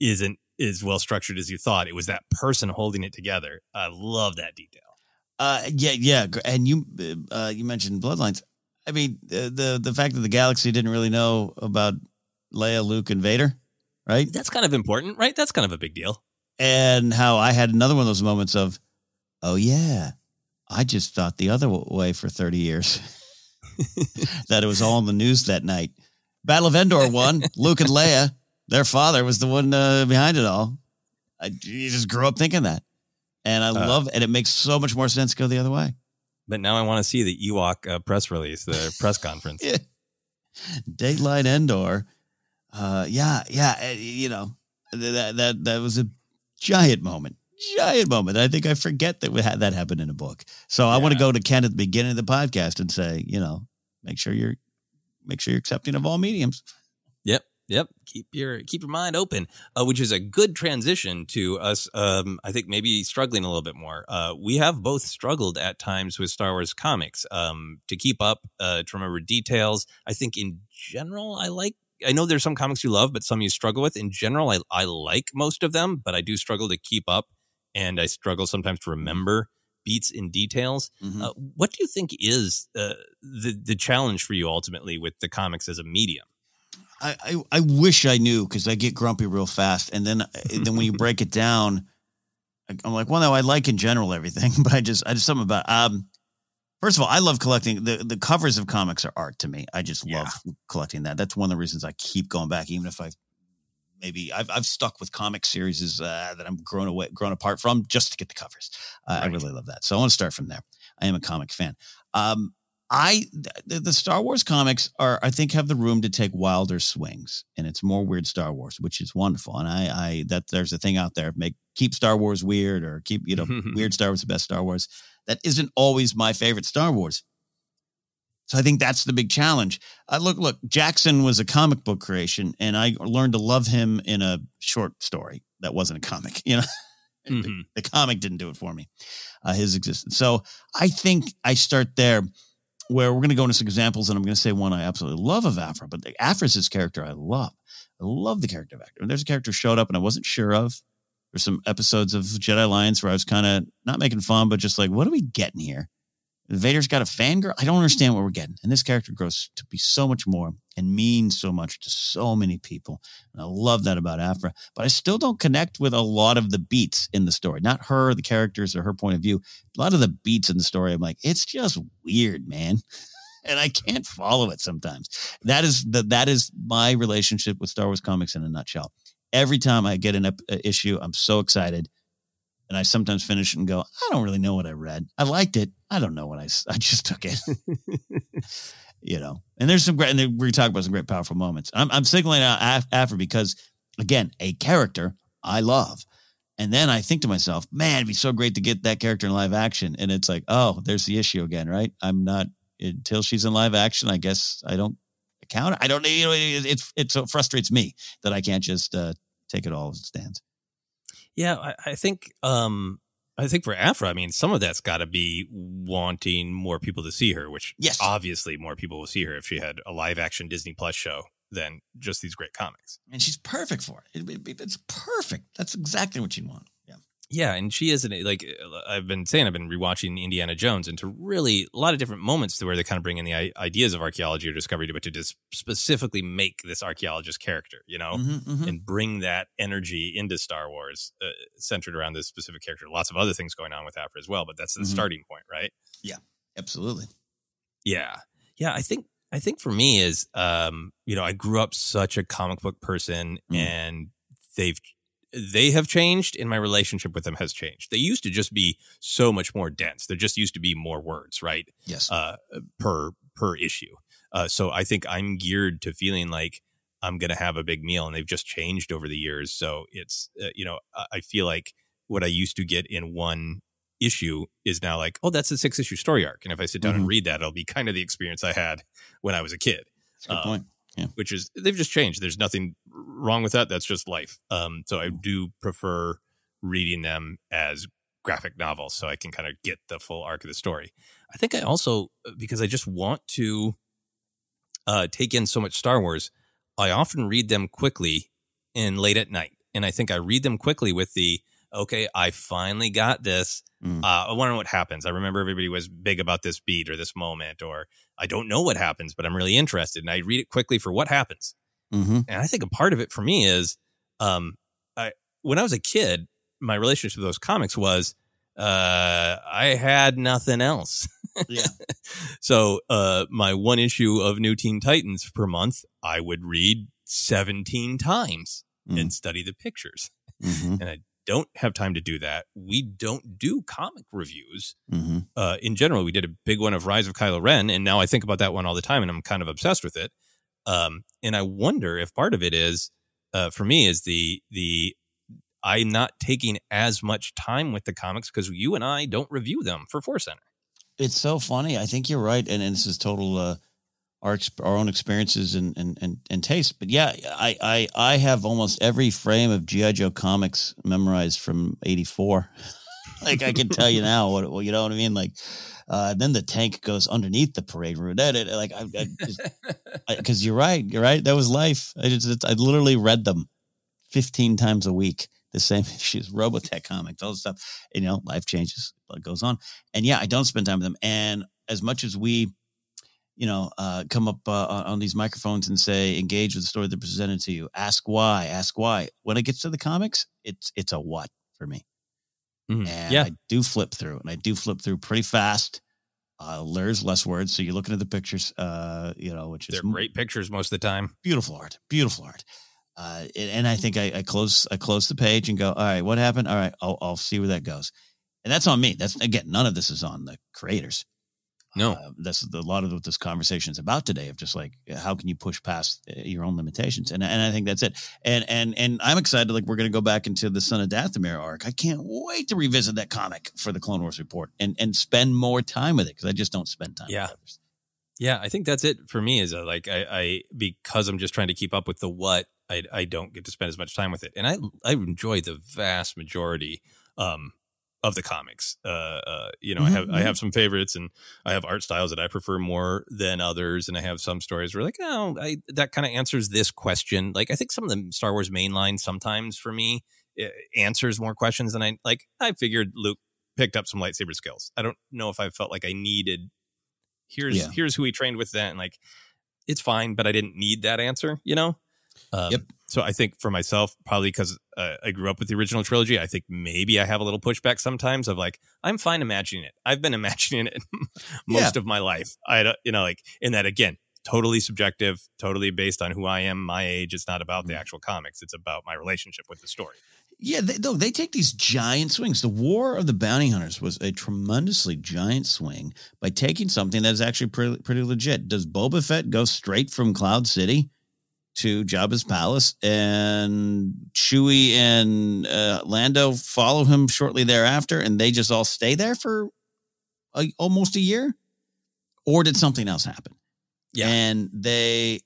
isn't as well structured as you thought. It was that person holding it together. I love that detail. Uh, yeah, yeah, and you uh, you mentioned bloodlines. I mean, uh, the the fact that the galaxy didn't really know about Leia, Luke, and Vader, right? That's kind of important, right? That's kind of a big deal. And how I had another one of those moments of, oh yeah, I just thought the other way for thirty years. that it was all in the news that night. Battle of Endor won. Luke and Leia, their father was the one uh, behind it all. I you just grew up thinking that, and I Uh, love, and it makes so much more sense to go the other way. But now I want to see the Ewok uh, press release, the press conference. Yeah. Dateline Endor. Uh, yeah, yeah. uh, You know, that that that was a giant moment, giant moment. I think I forget that we had that happened in a book. So I want to go to Ken at the beginning of the podcast and say, you know, make sure you're make sure you're accepting of all mediums. Yep. Keep your keep your mind open, uh, which is a good transition to us. Um, I think maybe struggling a little bit more. Uh, we have both struggled at times with Star Wars comics um, to keep up, uh, to remember details. I think in general, I like. I know there's some comics you love, but some you struggle with. In general, I I like most of them, but I do struggle to keep up, and I struggle sometimes to remember beats in details. Uh, what do you think is uh, the the challenge for you ultimately with the comics as a medium? I, I, I wish I knew because I get grumpy real fast, and then then when you break it down, I- I'm like, well, no, I like in general everything, but I just I just something about um. First of all, I love collecting the the covers of comics are art to me. I just love collecting that. That's one of the reasons I keep going back, even if I've maybe I've I've stuck with comic series uh, that I'm grown away grown apart from just to get the covers. Uh, I really love that. So I want to start from there. I am a comic fan. Um, I the, the Star Wars comics are I think have the room to take wilder swings, and it's more weird Star Wars, which is wonderful. And I I that there's a thing out there make keep Star Wars weird or keep you know weird Star Wars the best Star Wars. That isn't always my favorite Star Wars. So I think that's the big challenge. Uh, look, look, Jaxxon was a comic book creation, and I learned to love him in a short story that wasn't a comic. You know, the, the comic didn't do it for me, uh, his existence. So I think I start there, where we're going to go into some examples, and I'm going to say one I absolutely love of Aphra, but the, Aphra's his character I love. I love the character of Aphra. There's a character showed up, and I wasn't sure of. There's some episodes of Jedi Alliance where I was kind of not making fun, but just like, what are we getting here? Vader's got a fangirl. I don't understand what we're getting. And this character grows to be so much more and means so much to so many people. And I love that about Aphra. But I still don't connect with a lot of the beats in the story. Not her, the characters, or her point of view. A lot of the beats in the story, I'm like, it's just weird, man. And I can't follow it sometimes. That is the that is my relationship with Star Wars comics in a nutshell. Every time I get an ep- issue, I'm so excited and I sometimes finish it and go, I don't really know what I read. I liked it. I don't know what I, I just took it. you know, and there's some great, and we talk about some great powerful moments. I'm, I'm singling out Af- Aphra because, again, a character I love. And then I think to myself, man, it'd be so great to get that character in live action. And it's like, oh, there's the issue again, right? I'm not until she's in live action. I guess I don't account. I don't, you know, it, it, it so frustrates me that I can't just uh, take it all as it stands. Yeah, I, I think um I think for Aphra, I mean, some of that's got to be wanting more people to see her, which yes. obviously more people will see her if she had a live action Disney Plus show than just these great comics. And she's perfect for it. it, it it's perfect. That's exactly what you want. Yeah. And she isn't like uh, I've been saying. I've been rewatching Indiana Jones, and to really a lot of different moments to where they kind of bring in the ideas of archaeology or discovery, but to just specifically make this archaeologist character, you know, Mhm, mhm. and bring that energy into Star Wars, uh, centered around this specific character. Lots of other things going on with Aphra as well, but that's the Mhm. starting point, right? Yeah, absolutely. Yeah. Yeah, I think I think for me is um, you know, I grew up such a comic book person Mm. and they've they have changed and my relationship with them has changed. They used to just be so much more dense. There just used to be more words, right? Yes. Uh per per issue. Uh so I think I'm geared to feeling like I'm going to have a big meal and they've just changed over the years. So it's uh, you know, I- feel like what I used to get in one issue is now like, oh, that's a six issue story arc. And if I sit down Mhm. and read that, it'll be kind of the experience I had when I was a kid. That's a good Um, point. Yeah. Which is they've just changed. There's nothing wrong with that. That's just life. Um, so I do prefer reading them as graphic novels so I can kind of get the full arc of the story. I think I also because I just want to uh, take in so much Star Wars. I often read them quickly and late at night. And I think I read them quickly with the, okay, I finally got this. Mm. Uh, I wonder what happens. I remember everybody was big about this beat or this moment, or I don't know what happens, but I'm really interested. And I read it quickly for what happens. Mm-hmm. And I think a part of it for me is, um, I when I was a kid, my relationship with those comics was, uh, I had nothing else. Yeah. so, uh, my one issue of New Teen Titans per month, I would read 17 times Mm. and study the pictures. Mhm. And I don't have time to do that. We don't do comic reviews. Mhm. Uh, in general, we did a big one of Rise of Kylo Ren, and now I think about that one all the time, and I'm kind of obsessed with it. Um, and I wonder if part of it is, uh, for me, is the the I'm not taking as much time with the comics because you and I don't review them for Force Center. It's so funny. I think you're right, and, and this is total uh, our our own experiences and and and, and taste. But yeah, I, I I have almost every frame of GI Joe comics memorized from '84. like I can tell you now what what- you know what I mean. Like uh, then the tank goes underneath the parade route. It like I because you're right, you're right. That was life. I just I literally read them 15 times a week. The same issues, Robotech comics, all this stuff. You know, life changes, what goes on. And yeah, I don't spend time with them. And as much as we, you know, uh, come up uh, on these microphones and say, engage with the story they're presented to you, ask why, ask why. When it gets to the comics, it's it's a what for me. Mhm. And Yeah. I do flip through, and I do flip through pretty fast. Uh, there's less words, so you're looking at the pictures, uh, you know, which is They're great pictures most of the time. beautiful art, beautiful art. Uh, and, and I think I, I close I close the page and go, all right, what happened? All right, I'll I'll see where that goes. And that's on me. That's again, none of this is on the creators. No, Uh, that's a lot of what this conversation is about today. Of just like how can you push past uh, your own limitations, and and I think that's it. And and and I'm excited. Like we're going to go back into the Son of Dathomir arc. I can't wait to revisit that comic for the Clone Wars report and and spend more time with it because I just don't spend time. Yeah. with others. Yeah, I think that's it for me. Is uh, like I, I because I'm just trying to keep up with the what. I I don't get to spend as much time with it, and I I enjoy the vast majority um of the comics. Uh, uh you know, I have I have some favorites, and I have art styles that I prefer more than others, and I have some stories where like oh I that kind of answers this question. Like I think some of the Star Wars mainline sometimes for me eh, answers more questions than I like. I figured Luke picked up some lightsaber skills. I don't know if I felt like I needed here's Yeah. here's who he trained with that and like it's fine but i didn't need that answer you know um, Yep. so i think for myself probably because uh, i grew up with the original trilogy i think maybe i have a little pushback sometimes of like i'm fine imagining it i've been imagining it most of my life i don't you know like in that again totally subjective totally based on who i am my age it's not about the Mm. actual comics it's about my relationship with the story Yeah, they, no, they take these giant swings. The War of the Bounty Hunters was a tremendously giant swing by taking something that is actually pretty, pretty legit. Does Boba Fett go straight from Cloud City to Jabba's palace, and Chewie and uh, Lando follow him shortly thereafter, and they just all stay there for a, almost a year? Or did something else happen? Yeah. And they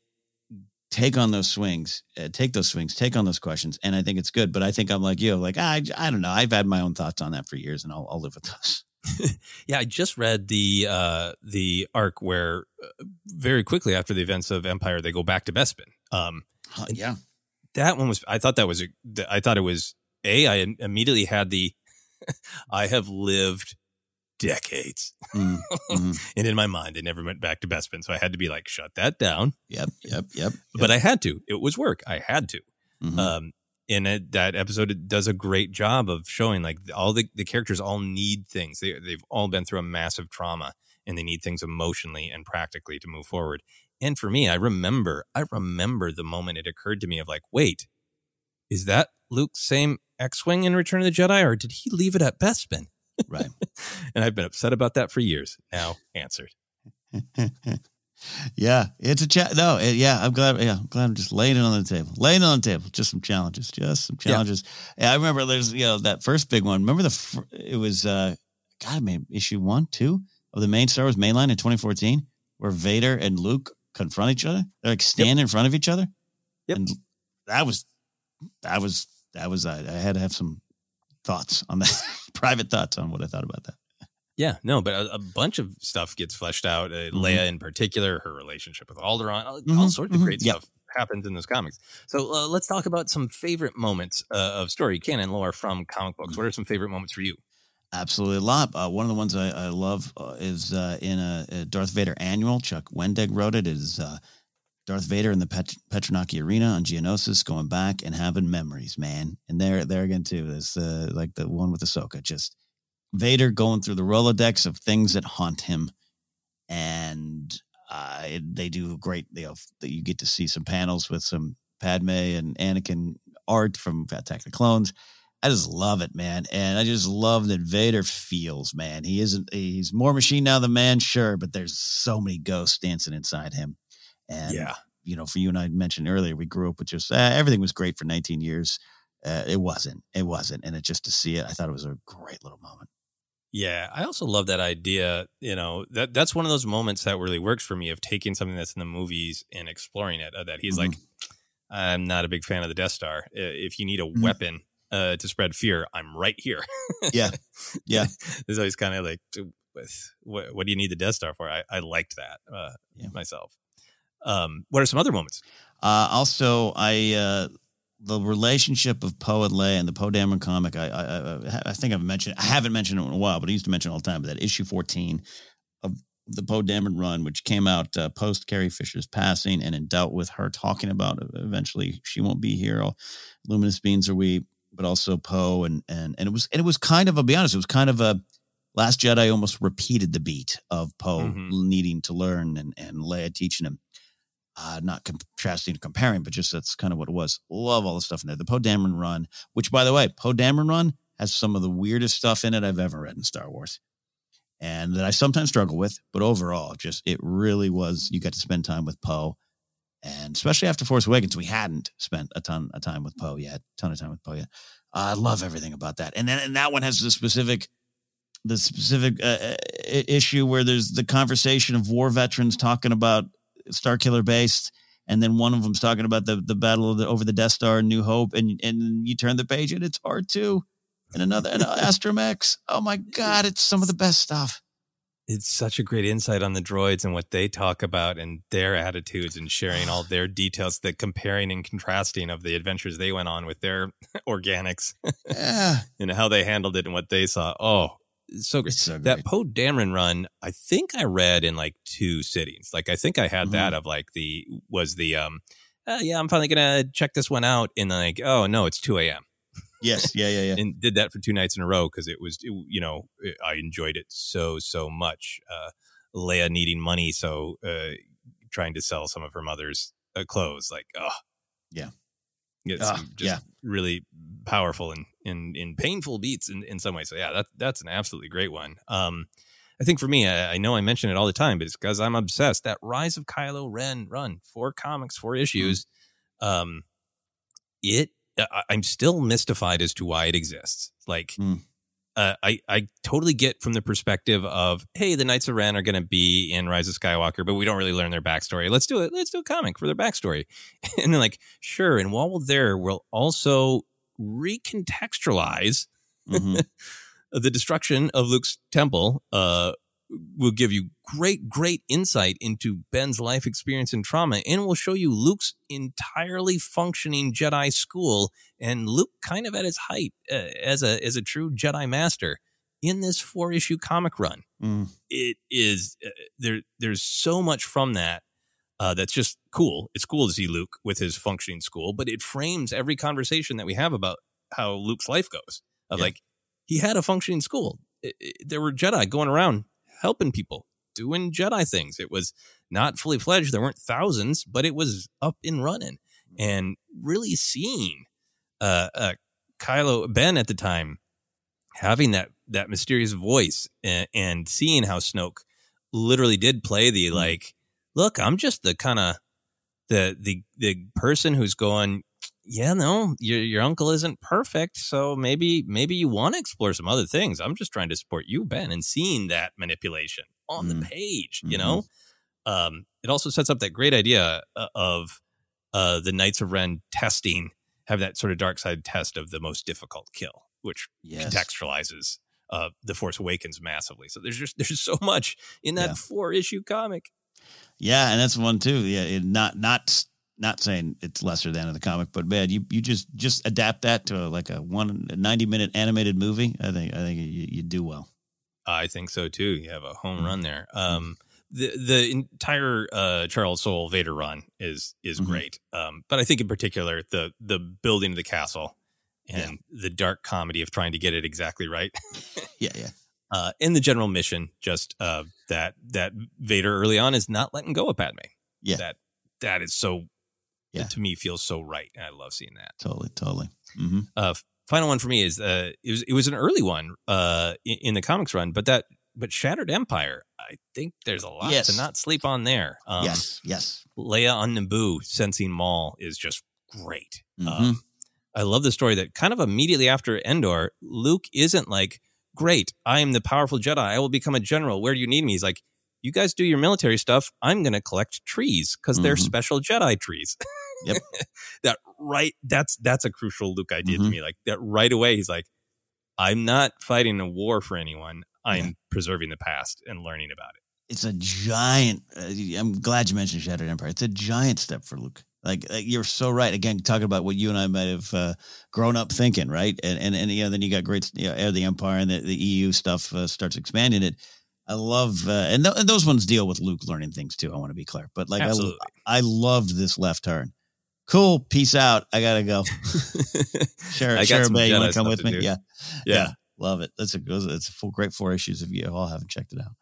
take on those swings, uh, take those swings, take on those questions, and I think it's good. But I think I'm like you, like I, I don't know. I've had my own thoughts on that for years, and I'll, I'll live with those. Yeah, I just read the uh the arc where uh, very quickly after the events of Empire they go back to Bespin. Um yeah, that one was I thought that was a, I thought it was a I immediately had the I have lived decades. Mm, mhm. and in my mind they never went back to Bespin, so I had to be like shut that down. Yep, yep, yep. But I had to. It was work. I had to. Mhm. Um, and it, that episode does a great job of showing like all the, the characters all need things. They, they've all been through a massive trauma and they need things emotionally and practically to move forward. And for me, I remember, I remember the moment it occurred to me of like, wait, is that Luke's same X-wing in Return of the Jedi, or did he leave it at Bespin? right. And I've been upset about that for years. Now answered. yeah, it's a chat. No, it, yeah, I'm glad. Yeah, I'm glad I'm just laying it on the table, laying it on the table. Just some challenges, just some challenges. Yeah, I remember there's you know that first big one. Remember the fir- it was uh, God, maybe issue one, two of the main Star Wars mainline in 2014, where Vader and Luke confront each other. They're like stand in front of each other. Yep. And that was that was that was I, I had to have some thoughts on that, private thoughts on what I thought about that. Yeah, no, but a, a bunch of stuff gets fleshed out. Uh, Mm-hmm. Leia, in particular, her relationship with Alderaan, all, all Mhm, sorts of mhm. great Yep. stuff happens in those comics. So uh, let's talk about some favorite moments uh, of story canon lore from comic books. What are some favorite moments for you? Absolutely a lot. Uh, one of the ones I, I love uh, is uh, in a, a, Darth Vader annual. Chuck Wendig wrote it. Is uh, Darth Vader in the Pet- Petranaki Arena on Geonosis, going back and having memories, man. And there, there again too. There's uh, like the one with Ahsoka, just Vader going through the Rolodex of things that haunt him, and uh, it, they do great. You know, you get to see some panels with some Padme and Anakin art from Attack the Clones I just love it, man. And I just love that Vader feels, man. He isn't, he's more machine now than man, sure, but there's so many ghosts dancing inside him. And, yeah. you know, for you and I mentioned earlier, we grew up with just uh, everything was great for 19 years. Uh, it wasn't, it wasn't. And it just to see it, I thought it was a great little moment. Yeah, I also love that idea. You know, that that's one of those moments that really works for me of taking something that's in the movies and exploring it. Uh, that he's mm-hmm. like, I'm not a big fan of the Death Star. If you need a mm-hmm. weapon uh, to spread fear, I'm right here. yeah, yeah. There's always kind of like, what, what do you need the Death Star for? I, I liked that uh, yeah. myself. Um, what are some other moments? Uh, also, I uh, the relationship of Poe and Leia and the Poe Dameron comic. I, I I think I've mentioned. I haven't mentioned it in a while, but I used to mention it all the time. But that issue 14 of the Poe Dameron run, which came out uh, post Carrie Fisher's passing, and in dealt with her talking about eventually she won't be here. All luminous beings are we but also Poe and and and it was and it was kind of I'll be honest, it was kind of a Last Jedi almost repeated the beat of Poe mm-hmm. needing to learn and and Leia teaching him. Uh, not contrasting, or comparing, but just that's kind of what it was. Love all the stuff in there. The Poe Dameron run, which by the way, Poe Dameron run has some of the weirdest stuff in it I've ever read in Star Wars, and that I sometimes struggle with. But overall, just it really was. You got to spend time with Poe and especially after Force Awakens, we hadn't spent a ton of time with Poe yet, ton of time with Poe yet. Uh, I love everything about that, and then and that one has the specific, the specific uh, uh issue where there's the conversation of war veterans talking about Star Killer Base, and then one of them's talking about the the battle of the, over the Death Star, New Hope, and and you turn the page and it's R two, and another and Astromech. Oh my God, it's some of the best stuff it's such a great insight on the droids and what they talk about and their attitudes and sharing all their details, the comparing and contrasting of the adventures they went on with their organics yeah. and how they handled it and what they saw. Oh, so great. So. That Poe Dameron run, I think I read in like two sittings. Like I think I had mm-hmm. that of like the was the um uh, yeah, I'm finally gonna check this one out and like, oh no, it's two AM. Yes, yeah, yeah, yeah. and did that for two nights in a row because it was, it, you know, it, I enjoyed it so so much. Uh, Leia needing money, so uh, trying to sell some of her mother's uh, clothes, like, oh, yeah, it's uh, just yeah. really powerful and in in painful beats in, in some ways. So yeah, that that's an absolutely great one. Um, I think for me, I, I, know I mention it all the time, but it's because I'm obsessed. That Rise of Kylo Ren run, four comics, four issues. Mm. Um, it I'm still mystified as to why it exists. Like, mm. uh, I I totally get from the perspective of, hey, the Knights of Ren are going to be in Rise of Skywalker, but we don't really learn their backstory. Let's do it. Let's do a comic for their backstory. and then like, sure. And while we're there, we'll also recontextualize mm-hmm. the destruction of Luke's temple uh, will give you great, great insight into Ben's life experience and trauma, and will show you Luke's entirely functioning Jedi school and Luke kind of at his height uh, as a as a true Jedi master in this four issue comic run. Mm. It is uh, there. There's so much from that. Uh, that's just cool. It's cool to see Luke with his functioning school, but it frames every conversation that we have about how Luke's life goes. Of yeah. like, he had a functioning school. It, it, there were Jedi going around helping people, doing Jedi things. It was not fully fledged. There weren't thousands, but it was up and running and really seeing uh, uh, Kylo Ben at the time having that that mysterious voice and, and seeing how Snoke literally did play the mm-hmm. like, look, I'm just the kind of the the the person who's going, yeah, no, your your uncle isn't perfect, so maybe maybe you want to explore some other things. I'm just trying to support you, Ben, and seeing that manipulation on mm. the page. You mm-hmm. know, um, it also sets up that great idea uh, of uh, the Knights of Ren testing, have that sort of dark side test of the most difficult kill, which yes. contextualizes uh, the Force Awakens massively. So there's just there's so much in that yeah. four issue comic. Yeah, and that's one too. Yeah, it, not not not saying it's lesser than in the comic, but man, you you just just adapt that to a, like a one a 90 minute animated movie. I think I think you, you do well. I think so too. You have a home run there. Um, the the entire uh, Charles Soule Vader run is is Mhm. great. Um, but I think in particular the the building of the castle and the dark comedy of trying to get it exactly right. Yeah, yeah. Uh, and the general mission, just uh, that that Vader early on is not letting go of Padme. Yeah. that that is so. Yeah. to me feels so right, and I love seeing that. Totally, totally. hmm Uh, final one for me is uh, it was it was an early one uh in, in the comics run, but that but Shattered Empire, I think there's a lot Yes. to not sleep on there. Um, yes, yes. Leia on Naboo sensing Maul is just great. Um, I love the story that kind of immediately after Endor, Luke isn't like, "Great, I am the powerful Jedi. I will become a general. Where do you need me?" He's like, "You guys do your military stuff. I'm going to collect trees because they're Mhm. special Jedi trees." Yep. that right. That's that's a crucial Luke idea Mhm. to me. Like that right away. He's like, "I'm not fighting a war for anyone. I'm preserving the past and learning about it." It's a giant. Uh, I'm glad you mentioned Shattered Empire. It's a giant step for Luke. Like, like you're so right. Again, talking about what you and I might have uh, grown up thinking, right? And and and you know, then you got great, you know, of the Empire and the, the EU stuff uh, starts expanding it. I love, uh, and, th- and those ones deal with Luke learning things too. I want to be clear, but like, I, Absolutely. I loved this left turn. Cool, peace out. I gotta go. I share some Bay, you want to come with me? do. Yeah. Yeah. love it. That's a good. It's a full, great four issues. If you all haven't checked it out.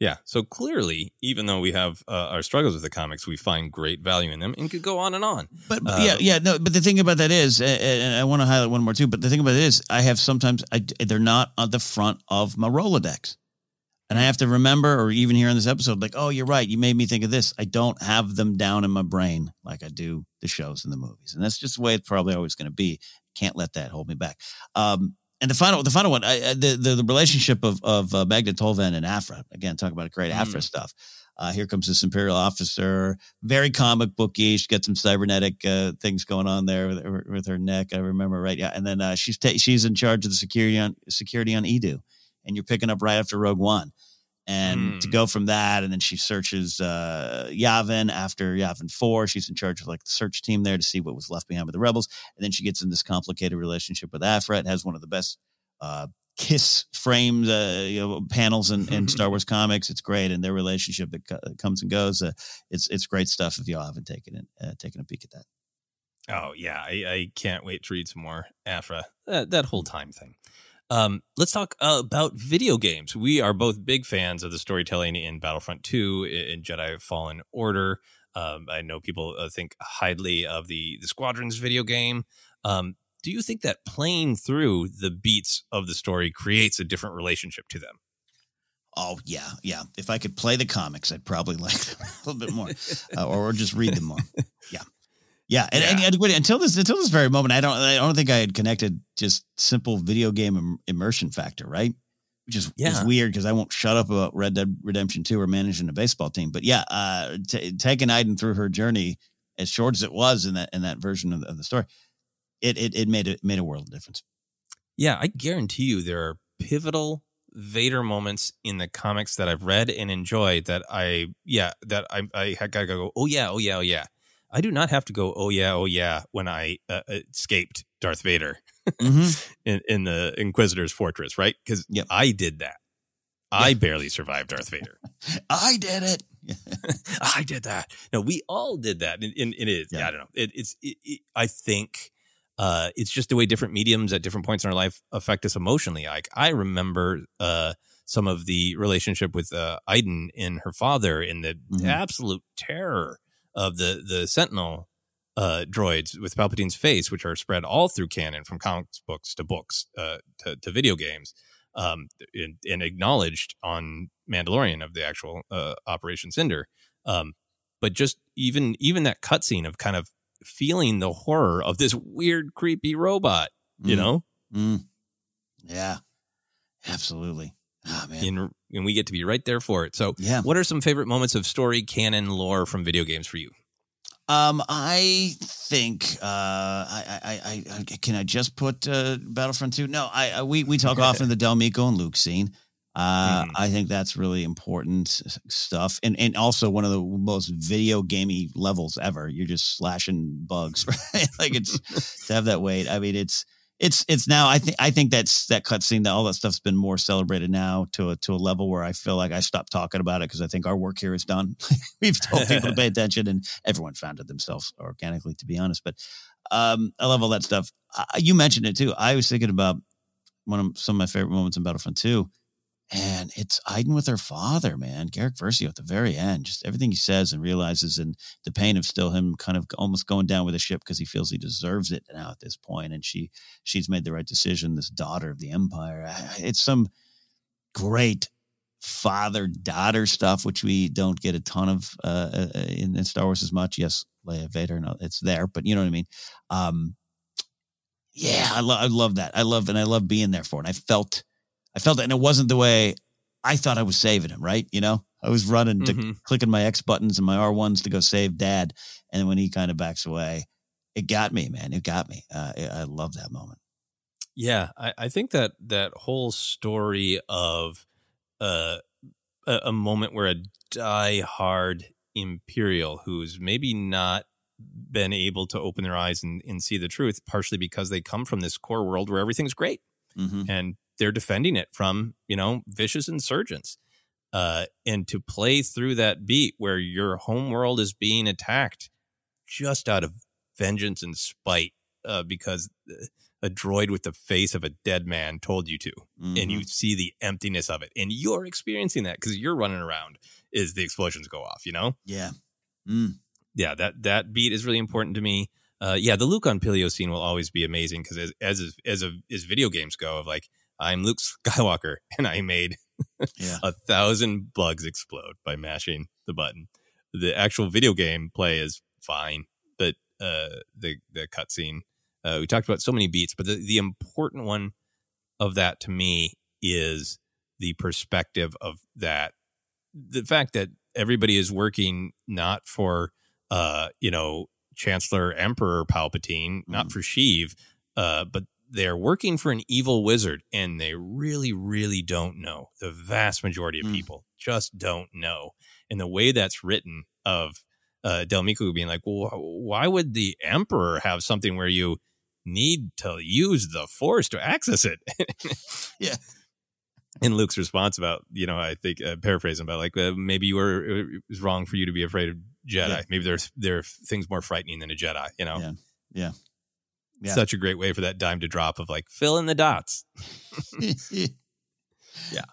Yeah. So clearly, even though we have uh, our struggles with the comics, we find great value in them and could go on and on. But, but Uh, yeah, yeah, no. But the thing about that is, and I want to highlight one more too. But the thing about it is, I have sometimes I, they're not on the front of my Rolodex, and I have to remember, or even here in this episode, like, oh, you're right, you made me think of this. I don't have them down in my brain like I do the shows and the movies, and that's just the way it's probably always going to be. Can't let that hold me back. Um, and the final, the final one, I, the, the the relationship of of uh, Tolvan and Aphra. Again, talk about great Aphra stuff. Uh, here comes this imperial officer, very comic booky. She's got some cybernetic uh, things going on there with, her- with her neck. I remember right, yeah. And then uh, she's ta- she's in charge of the security on security on Eadu, and you're picking up right after Rogue One. And to go from that, and then she searches uh, Yavin after Yavin Four. She's in charge of like the search team there to see what was left behind with the rebels. And then she gets in this complicated relationship with Aphra. It has one of the best uh, kiss framed uh, you know, panels in, in Star Wars comics. It's great, and their relationship co- comes and goes. Uh, it's it's great stuff. If y'all haven't taken it, uh, taken a peek at that. Oh yeah, I, I can't wait to read some more Aphra. That, that whole time thing. Um, let's talk uh, about video games. We are both big fans of the storytelling in Battlefront 2 in Jedi Fallen Order. Um, I know people uh, think highly of the the Squadrons video game. Um, do you think that playing through the beats of the story creates a different relationship to them? Oh yeah, yeah. If I could play the comics, I'd probably like them a little bit more, uh, or, or just read them more. Yeah, yeah. And, and, and wait, until this until this very moment, I don't I don't think I had connected just simple video game im- immersion factor, right? Which is, is Yeah. weird because I won't shut up about Red Dead Redemption Two or managing a baseball team. But yeah, uh, t- taking Iden through her journey, as short as it was in that in that version of the, of the story, it it it made it made a world of difference. Yeah, I guarantee you there are pivotal Vader moments in the comics that I've read and enjoyed that I yeah, that I I gotta go, oh yeah, oh yeah, oh yeah. I do not have to go, oh yeah, oh yeah, when I uh, escaped Darth Vader in, in the Inquisitor's fortress, right? Because I did that. I barely survived Darth Vader. I did it. I did that. No, we all did that. And, and it is. Yeah. I don't know. It, it's. It, I think uh, it's just the way different mediums at different points in our life affect us emotionally. Like I remember uh, some of the relationship with uh, Iden and her father, and the Mhm. absolute terror of the the Sentinel uh, droids with Palpatine's face, which are spread all through canon, from comics books to books uh, to, to video games, um, and, and acknowledged on Mandalorian of the actual uh, Operation Cinder. Um, but just even even that cutscene of kind of feeling the horror of this weird, creepy robot, you Mm. know, Mm. Yeah, absolutely. Oh, man. and, and we get to be right there for it. So, Yeah. what are some favorite moments of story, canon, lore from video games for you? Um, I think uh, I, I, I, I can I just put uh, Battlefront two? No, I, I we we talk often the Del Meeko and Luke scene. Uh, I think that's really important stuff, and and also one of the most video gamey levels ever. You're just slashing bugs, right? like it's to have that weight. I mean, it's it's it's now. I think I think that's that cutscene that all that stuff's been more celebrated now to a to a level where I feel like I stopped talking about it because I think our work here is done. We've told people to pay attention, and everyone found it themselves organically, to be honest. But um, I love all that stuff. Uh, you mentioned it too. I was thinking about one of some of my favorite moments in Battlefront 2 and it's Iden with her father, man. Garrick Versio at the very end, just everything he says and realizes, and the pain of still him kind of almost going down with the ship because he feels he deserves it now at this point, and she she's made the right decision. This daughter of the Empire, it's some great father daughter stuff, which we don't get a ton of uh, uh, in, in Star Wars as much. Yes, Leia Vader, no, it's there, but you know what I mean. Um, yeah, I love I love that. I love and I love being there for it. And I felt I felt it, and it wasn't the way I thought I was saving him. Right, you know, I was running, to, Mhm. clicking my X buttons and my R ones to go save Dad, and then when he kind of backs away, it got me, man. It got me. Uh, I love that moment. Yeah, I, I think that that whole story of uh, a, a moment where a die-hard Imperial who's maybe not been able to open their eyes and, and see the truth, partially because they come from this core world where everything's great Mhm. and they're defending it from you know vicious insurgents. Uh, and to play through that beat where your home world is being attacked just out of vengeance and spite uh, because a droid with the face of a dead man told you to and you see the emptiness of it and you're experiencing that because you're running around as the explosions go off you know Yeah. Mm. yeah that that beat is really important to me uh, yeah the luke on Pillio scene will always be amazing because as as as, as video games go of like i'm luke skywalker and i made Yeah. a thousand bugs explode by mashing the button. The actual video game play is fine but uh the the cutscene uh, we talked about so many beats but the, the important one of that to me is the perspective of that. The fact that everybody is working not for uh you know chancellor emperor palpatine not for sheev uh but they're working for an evil wizard and they really really don't know the vast majority of people just don't know and the way that's written of uh del Meeko being like well why would the emperor have something where you need to use the force to access it yeah and Luke's response about, you know, I think uh, paraphrasing about like uh, maybe you were it was wrong for you to be afraid of Jedi. Yeah. Maybe there's there are things more frightening than a Jedi. You know, Yeah. Yeah. Yeah. such a great way for that dime to drop of like fill in the dots. yeah.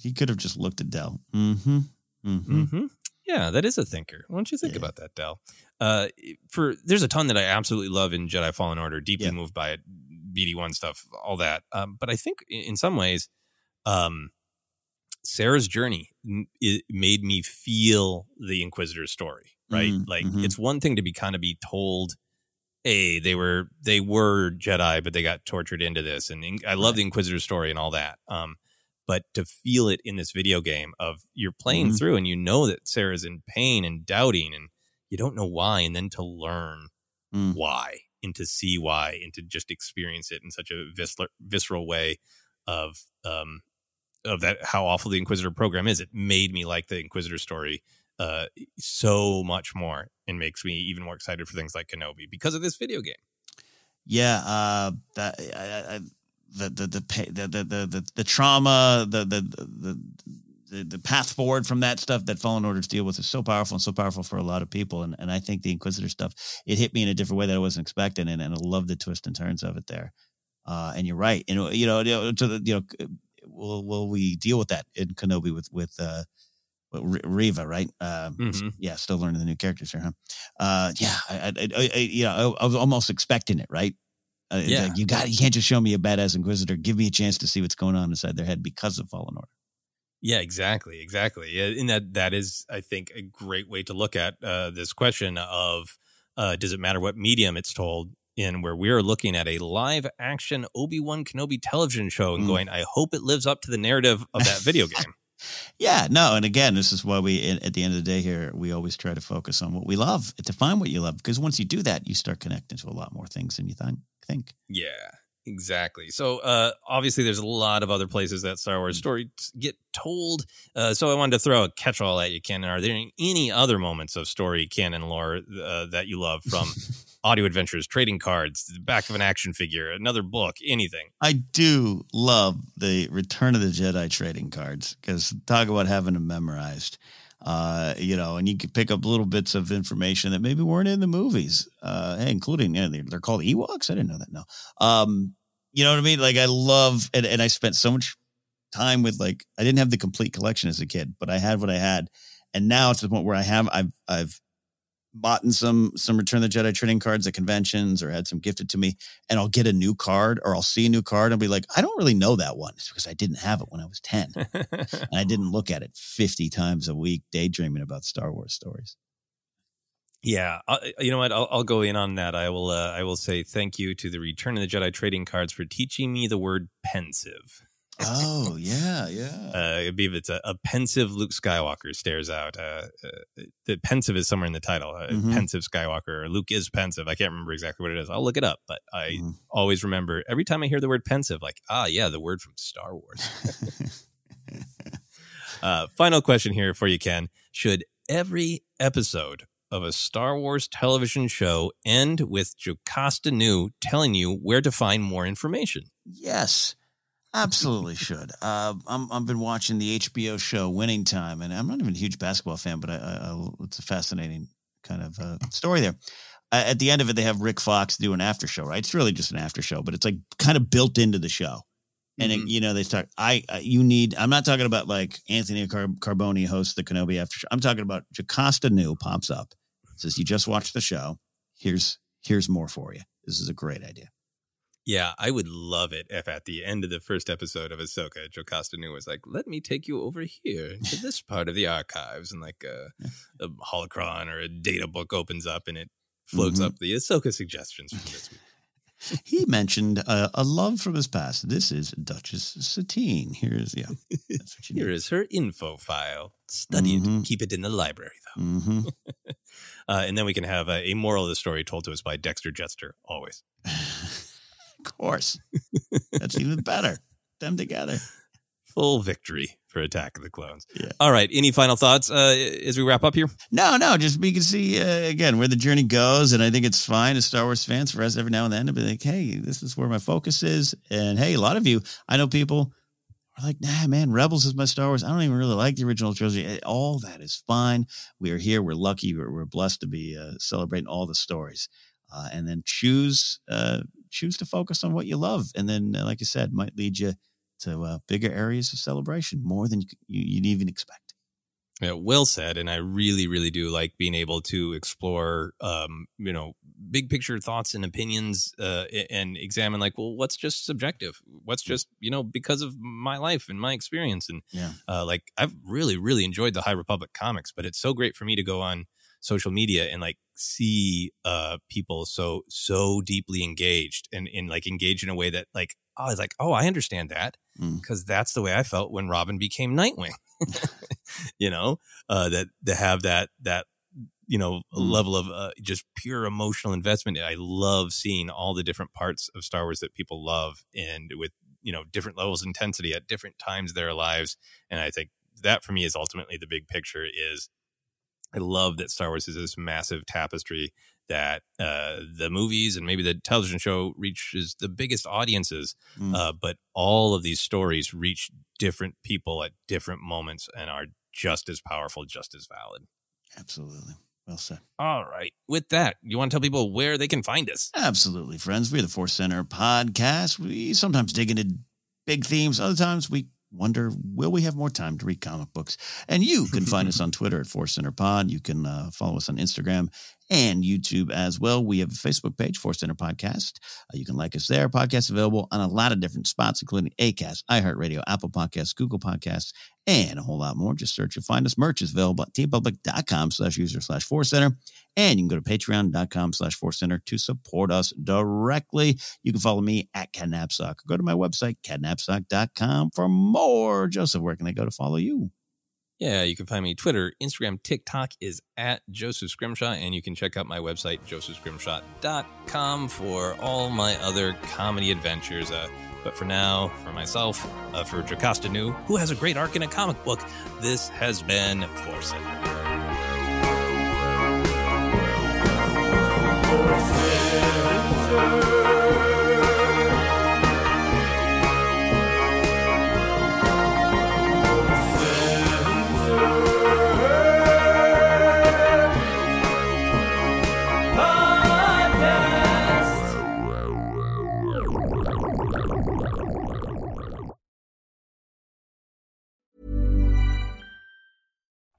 He could have just looked at Del. Mm-hmm. Mm-hmm. Mm-hmm. Yeah, that is a thinker. Why don't you think about that, Del? Uh, for there's a ton that I absolutely love in Jedi Fallen Order. Deeply moved by it, BD one stuff, all that. Um, but I think in some ways, um, Cere's journey it made me feel the Inquisitor's story. Right, Mm, like mhm. it's one thing to be kind of be told, "Hey, they were they were Jedi, but they got tortured into this." And I love the Inquisitor story and all that. Um, but to feel it in this video game of you're playing Mhm. through and you know that Cere's in pain and doubting and you don't know why, and then to learn Mm. why and to see why and to just experience it in such a visceral, visceral way of um of that how awful the Inquisitor program is. It made me like the Inquisitor story uh so much more and makes me even more excited for things like Kenobi because of this video game. Yeah, uh, that I, I, the the the the the the, the, trauma, the the, the the the path forward from that stuff that Fallen Orders deal with is so powerful and so powerful for a lot of people. And and I think the Inquisitor stuff it hit me in a different way that I wasn't expecting, and, and I love the twist and turns of it there. Uh, and you're right, and you know, you know, to the, you know, will will we deal with that in Kenobi with with uh, Reva, right? Um, Mhm. Yeah, still learning the new characters here, huh? Uh, yeah, I, I, I, I I, I was almost expecting it, right? Uh, Yeah. like, you got you can't just show me a badass Inquisitor. Give me a chance to see what's going on inside their head because of Fallen Order. Yeah, exactly, exactly. And that that is, I think, a great way to look at uh, this question of uh, does it matter what medium it's told in? Where we are looking at a live action Obi Wan Kenobi television show and Mm. going, I hope it lives up to the narrative of that video game. Yeah, no, and again, this is why we at the end of the day here we always try to focus on what we love, to find what you love, because once you do that, you start connecting to a lot more things than you th- think. Yeah. Exactly. So, uh, obviously, there's a lot of other places that Star Wars stories get told. Uh, so, I wanted to throw a catch-all at you, Ken. Are there any other moments of story canon lore uh, that you love from audio adventures, trading cards, the back of an action figure, another book, anything? I do love the Return of the Jedi trading cards because talk about having them memorized. Uh, you know, and you could pick up little bits of information that maybe weren't in the movies, uh, including yeah, they're, they're called Ewoks. I didn't know that. No, um, you know what I mean? Like I love, and, and I spent so much time with like I didn't have the complete collection as a kid, but I had what I had, and now it's the point where I have I've I've bought in some some Return of the Jedi trading cards at conventions or had some gifted to me, and I'll get a new card or I'll see a new card and I'll be like, I don't really know that one. It's because I didn't have it when I was 10. and I didn't look at it 50 times a week daydreaming about Star Wars stories. Yeah, uh, you know what? I'll, I'll, go in on that. I will. Uh, I will say thank you to the Return of the Jedi trading cards for teaching me the word pensive. Oh yeah, yeah. Uh, I believe it's a, a, pensive Luke Skywalker stares out. Uh, uh, the pensive is somewhere in the title. Uh, mm-hmm. Pensive Skywalker or Luke is pensive. I can't remember exactly what it is. I'll look it up, but I mm-hmm. always remember every time I hear the word pensive, like ah, yeah, the word from Star Wars. Uh, final question here for you, Ken. Should every episode of a Star Wars television show end with Jocasta Nu telling you where to find more information? Yes. Absolutely should. Uh, I'm, I've been watching the HBO show Winning Time, and I'm not even a huge basketball fan, but I, I, it's a fascinating kind of uh, story there. Uh, at the end of it, they have Rick Fox do an after show, right? It's really just an after show, but it's like kind of built into the show. And mm-hmm. it, you know, they start. I you need. I'm not talking about like Anthony Car- Carboni hosts the Kenobi after show. I'm talking about Jocasta Nu pops up, says you just watched the show. Here's here's more for you. This is a great idea. Yeah, I would love it if at the end of the first episode of Ahsoka, Jocasta Nu was like, "Let me take you over here to this part of the archives," and like a, a holocron or a data book opens up and it floats mm-hmm. up the Ahsoka suggestions from this week. he mentioned uh, a love from his past. This is Duchess Satine. Here's yeah. That's what you Here is her info file. Study mm-hmm. it. Keep it in the library though. Mm-hmm. uh, and then we can have a, a moral of the story told to us by Dexter Jettster Always course. That's even better. Them together. Full victory for Attack of the Clones. Yeah. All right. Any final thoughts uh, as we wrap up here? No, no. Just we can see uh, again where the journey goes, and I think it's fine as Star Wars fans for us every now and then to be like, "Hey, this is where my focus is." And hey, a lot of you, I know people are like, "Nah, man, Rebels is my Star Wars. I don't even really like the original trilogy. All that is fine. We are here. We're lucky. We're, we're blessed to be uh, celebrating all the stories." Uh, and then choose uh, choose to focus on what you love. And then, uh, like I said, might lead you to uh, bigger areas of celebration more than you, you'd even expect. Yeah, well said. And I really, really do like being able to explore, um, you know, big picture thoughts and opinions uh, and examine, like, well, what's just subjective? What's just, you know, because of my life and my experience. And yeah. uh, like, I've really, really enjoyed the High Republic comics, but it's so great for me to go on social media and like see uh people so so deeply engaged and in like engage in a way that like oh, I was like oh I understand that because mm. that's the way I felt when Robin became Nightwing you know uh that to have that that you know mm. level of uh, just pure emotional investment I love seeing all the different parts of Star Wars that people love and with you know different levels of intensity at different times of their lives and I think that for me is ultimately the big picture is I love that Star Wars is this massive tapestry that uh, the movies and maybe the television show reaches the biggest audiences, mm. uh, but all of these stories reach different people at different moments and are just as powerful, just as valid. Absolutely. Well said. All right. With that, you want to tell people where they can find us? Absolutely, friends. We're the Force Center podcast. We sometimes dig into big themes, other times we wonder will we have more time to read comic books? And you can find us on twitter at force center pod. You can uh, follow us on instagram and YouTube as well. We have a Facebook page, Force Center Podcast. Uh, you can like us there. Podcast available on a lot of different spots, including Acast, iHeartRadio, Apple Podcasts, Google Podcasts, and a whole lot more. Just search and find us. Merch is available at teepublic.com slash user slash Force Center. And you can go to patreon.com slash Force Center to support us directly. You can follow me at KenNapzok. Go to my website, kennapzok.com for more. Joseph, where can they go to follow you? Yeah, you can find me Twitter, Instagram, TikTok is at Joseph Scrimshaw, and you can check out my website, josephscrimshaw.com, for all my other comedy adventures. Uh, but for now, for myself, uh, for Jocasta Nu, who has a great arc in a comic book, this has been Force